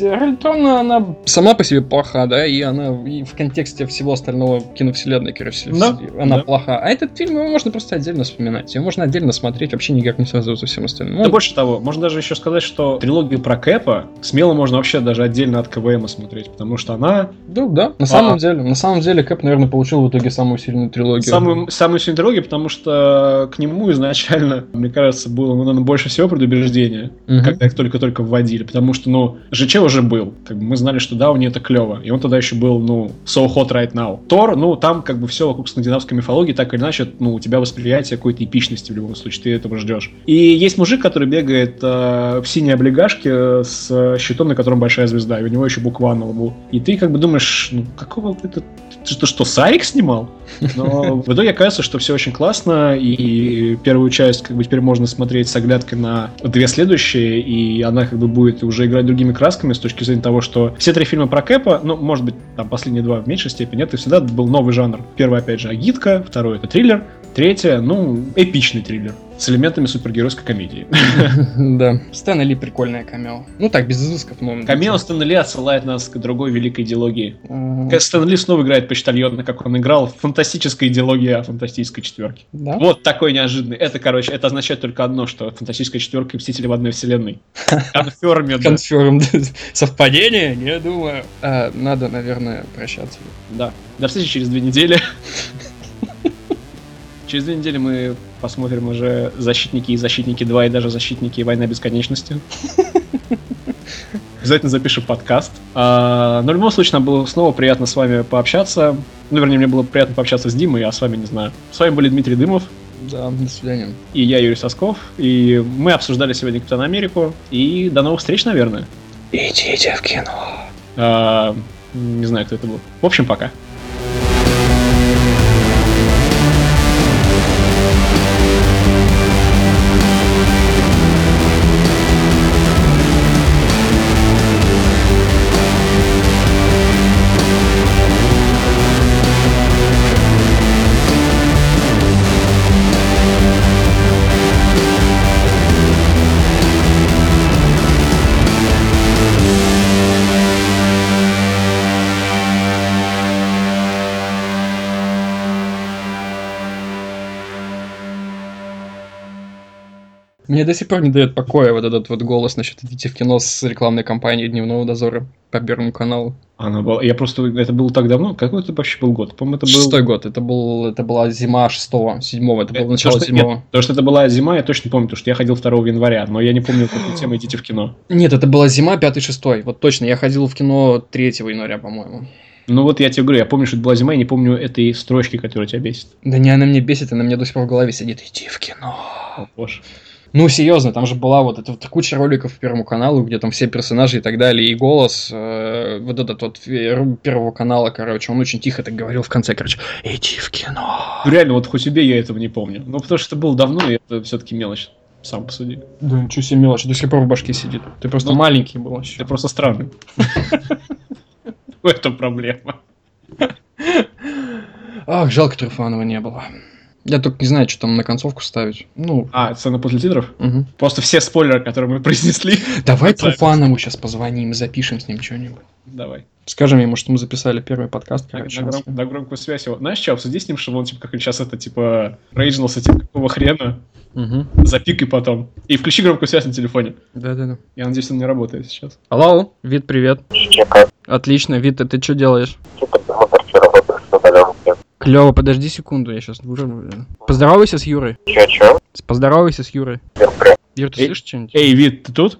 Ральтрона, она сама по себе плоха, да, и она и в контексте всего остального киновселенной, короче, да, она да. плоха. А этот фильм его можно просто отдельно вспоминать, его можно отдельно смотреть, вообще никак не связываться со всем остальным. Да больше того, можно даже еще сказать, что трилогию про Кэпа смело можно вообще даже отдельно от КВМ смотреть, потому что она... Да, да, на самом а... деле, на самом деле Кэп, наверное, получил в итоге самую сильную трилогию. Самую, самую сильную трилогию, потому что к нему изначально, мне кажется, было, наверное, больше всего предубеждения, угу. когда их только-только вводили, потому что, ну, ЖЧ уже был. Как бы мы знали, что да, у нее это клево. И он тогда еще был, ну, so hot right now. Тор, ну, там как бы все вокруг скандинавской мифологии, так или иначе, ну, у тебя восприятие какой-то эпичности в любом случае, ты этого ждешь. И есть мужик, который бегает э, в синей облигашке с щитом, на котором большая звезда, и у него еще буква на лбу. И ты как бы думаешь, ну, какого это... Ты что, Сарик снимал? Но в итоге оказывается, что все очень классно, и первую часть как бы теперь можно смотреть с оглядкой на две следующие, и она как бы будет уже играть другими красками с точки зрения того, что все три фильма про Кэпа, ну, может быть, там последние два в меньшей степени, это всегда был новый жанр. Первый, опять же, агитка, второй это триллер, третье, ну, эпичный триллер с элементами супергеройской комедии. Да. Стэна Ли прикольная камео. Ну так, без изысков, но... Камео Стэна Ли отсылает нас к другой великой идеологии. Стэн Ли снова играет почтальона, как он играл в фантастической идеологии о фантастической четверке. Вот такой неожиданный. Это, короче, это означает только одно, что фантастическая четверка и Мстители в одной вселенной. Конферм. Конферм. Совпадение? Не думаю. А, надо, наверное, прощаться. Да. До встречи через две недели. Через две недели мы посмотрим уже «Защитники» и «Защитники 2» и даже «Защитники» и «Война бесконечности». Обязательно запишем подкаст. А, но в любом случае, нам было снова приятно с вами пообщаться. Ну, вернее, мне было приятно пообщаться с Димой, а с вами не знаю. С вами были Дмитрий Дымов. Да, до свидания. И я, Юрий Сосков. И мы обсуждали сегодня Капитан Америку. И до новых встреч, наверное. Идите в кино. А, не знаю, кто это был. В общем, пока. Мне до сих пор не дает покоя вот этот вот голос насчет идти в кино с рекламной кампанией Дневного дозора по Первому каналу. Она была... Я просто... Это было так давно. Какой это вообще был год? По-моему, это был... Шестой год. Это, был, это была зима шестого, седьмого. Это было Э, начало то, седьмого. то, что это была зима, я точно помню, потому что я ходил 2 января, но я не помню, какую тему идите в кино. Нет, это была зима, пятый, шестой. Вот точно. Я ходил в кино 3 января, по-моему. Ну вот я тебе говорю, я помню, что это была зима, я не помню этой строчки, которая тебя бесит. Да не, она мне бесит, она мне до сих пор в голове сидит. Иди в кино. О, боже. Ну, серьезно, там же была вот эта вот куча роликов по Первому каналу, где там все персонажи и так далее, и голос, э, вот этот вот Первого канала, короче, он очень тихо так говорил в конце, короче, иди в кино. Ну, реально, вот хоть убей, я этого не помню. Ну, потому что это было давно, и это все-таки мелочь. Сам посуди. Да ничего себе мелочь, до сих пор в башке сидит. Ты просто Ну, маленький был еще. Ты просто странный. В этом проблема. Ах, жалко, Труфанова не было. Я только не знаю, что там на концовку ставить. Ну, А, сцена после титров? мгм. Просто все спойлеры, которые мы произнесли. давай. Труфанову сейчас позвоним и запишем с ним что-нибудь. Давай. Скажем ему, что мы записали первый подкаст, На, на гром- на громкую связь его. Знаешь что, обсуди с ним, чтобы он, типа, как сейчас это, типа, рейджнулся, типа, какого хрена, Мгм. запикай потом. И включи громкую связь на телефоне. Да-да-да. Я надеюсь, он не работает сейчас. Алло, Вид, привет. Отлично, Вид, а ты что делаешь? Типа Клево, подожди секунду, я сейчас уже... Поздоровайся с Юрой. Чё-чё? Поздоровайся с Юрой. Привет. Юр, ты Эй. слышишь что-нибудь? Эй, Вит, ты тут?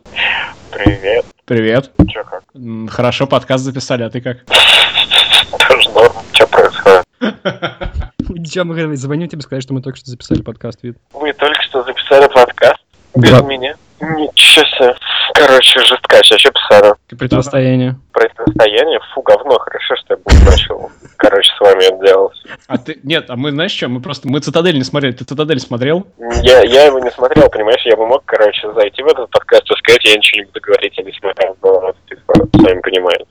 Привет. Привет. Чё как? М, Хорошо, подкаст записали, а ты как? Тоже норм. Чё происходит? Ничего, мы звоним тебе сказать, что мы только что записали подкаст, Вид. Вы только что записали подкаст? Без Да. меня? Ничего себе. Короче, жесткаще. Что писали? Противостояние. Противостояние? Фу, говно. Хорошо, что я был начал. Короче, с вами это делал. А ты... Нет, а мы, знаешь что, мы просто... Мы Цитадель не смотрели. Ты Цитадель смотрел? Я, я его не смотрел, понимаешь? Я бы мог, короче, зайти в этот подкаст и сказать, я ничего не буду говорить, я не смотрел. Но, типа, сами понимаете.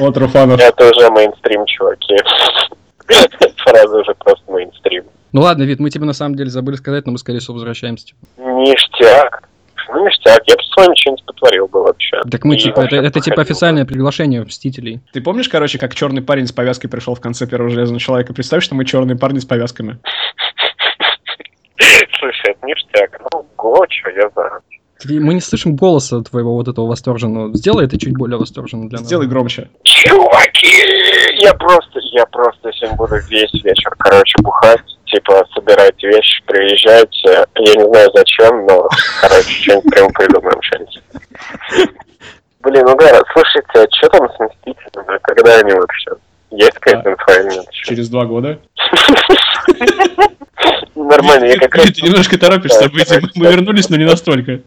От Руфанов. Это уже мейнстрим, чуваки. Фраза уже просто мейнстрим. Ну ладно, Вид, мы тебе на самом деле забыли сказать, но мы, скорее всего, возвращаемся. Типа. Ништяк. Ну, ништяк. Я бы с вами что-нибудь потворил бы вообще. Так мы, И типа, это, это типа официальное приглашение Мстителей. Ты помнишь, короче, как черный парень с повязкой пришел в конце первого железного человека? Представь, что мы черные парни с повязками. бы. Слушай, это ништяк. Ну, го, я. Ты- Мы не слышим голоса твоего вот этого восторженного. Сделай это чуть более восторженно для нас. Сделай громче. Чуваки! Я просто, я просто сегодня буду весь вечер, короче, бухать. Типа, собирать вещи, приезжайте. Я не знаю зачем, но, короче, что-нибудь прям придумаем, что-нибудь. Блин, ну да, слушайте, а что там с Мстителями? Когда они вообще? Есть какая-то инфа нет? ещё? Через два года. Нормально, я как раз... Ты немножко торопишься Да, события. Мы- Мы вернулись, но не настолько.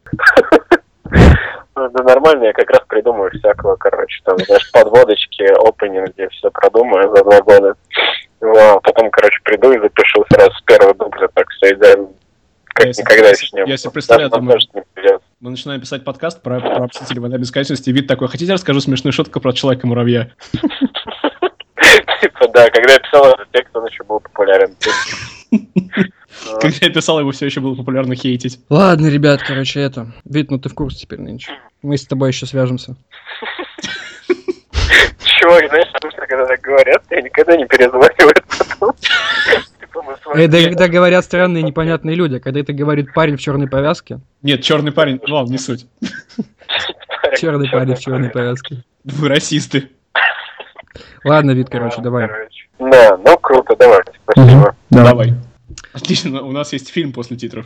Ну, да нормально, я как раз придумаю всякого, короче, там, знаешь, подводочки, опенинги, все продумаю за два года. Ну, а потом, короче, приду и запишу сразу с первого дубля, так все идеально. Как Я себе- никогда я еще себе- не я себе было. представляю, Даже думаю. не. Мы начинаем писать подкаст про, про Мстителей война бесконечности. Вид такой, хотите, расскажу смешную шутку про Человека-муравья? Типа, да, когда я писал этот текст, он еще был популярен. Когда я писал, его все еще было популярно хейтить. Ладно, ребят, короче, это. Вид, ну ты в курсе теперь нынче. Мы с тобой еще свяжемся. Чувак, знаешь, потому что когда так говорят, я никогда не перезваниваю потом. Мы с вами- Это когда говорят странные непонятные люди, а когда это говорит парень в черной повязке. Нет, черный парень, ну ладно, не суть. Черный парень в черной повязке. Вы расисты. Ладно, Вид, короче, давай. Да, ну круто, давайте, спасибо. Давай. Отлично, у нас есть фильм после титров.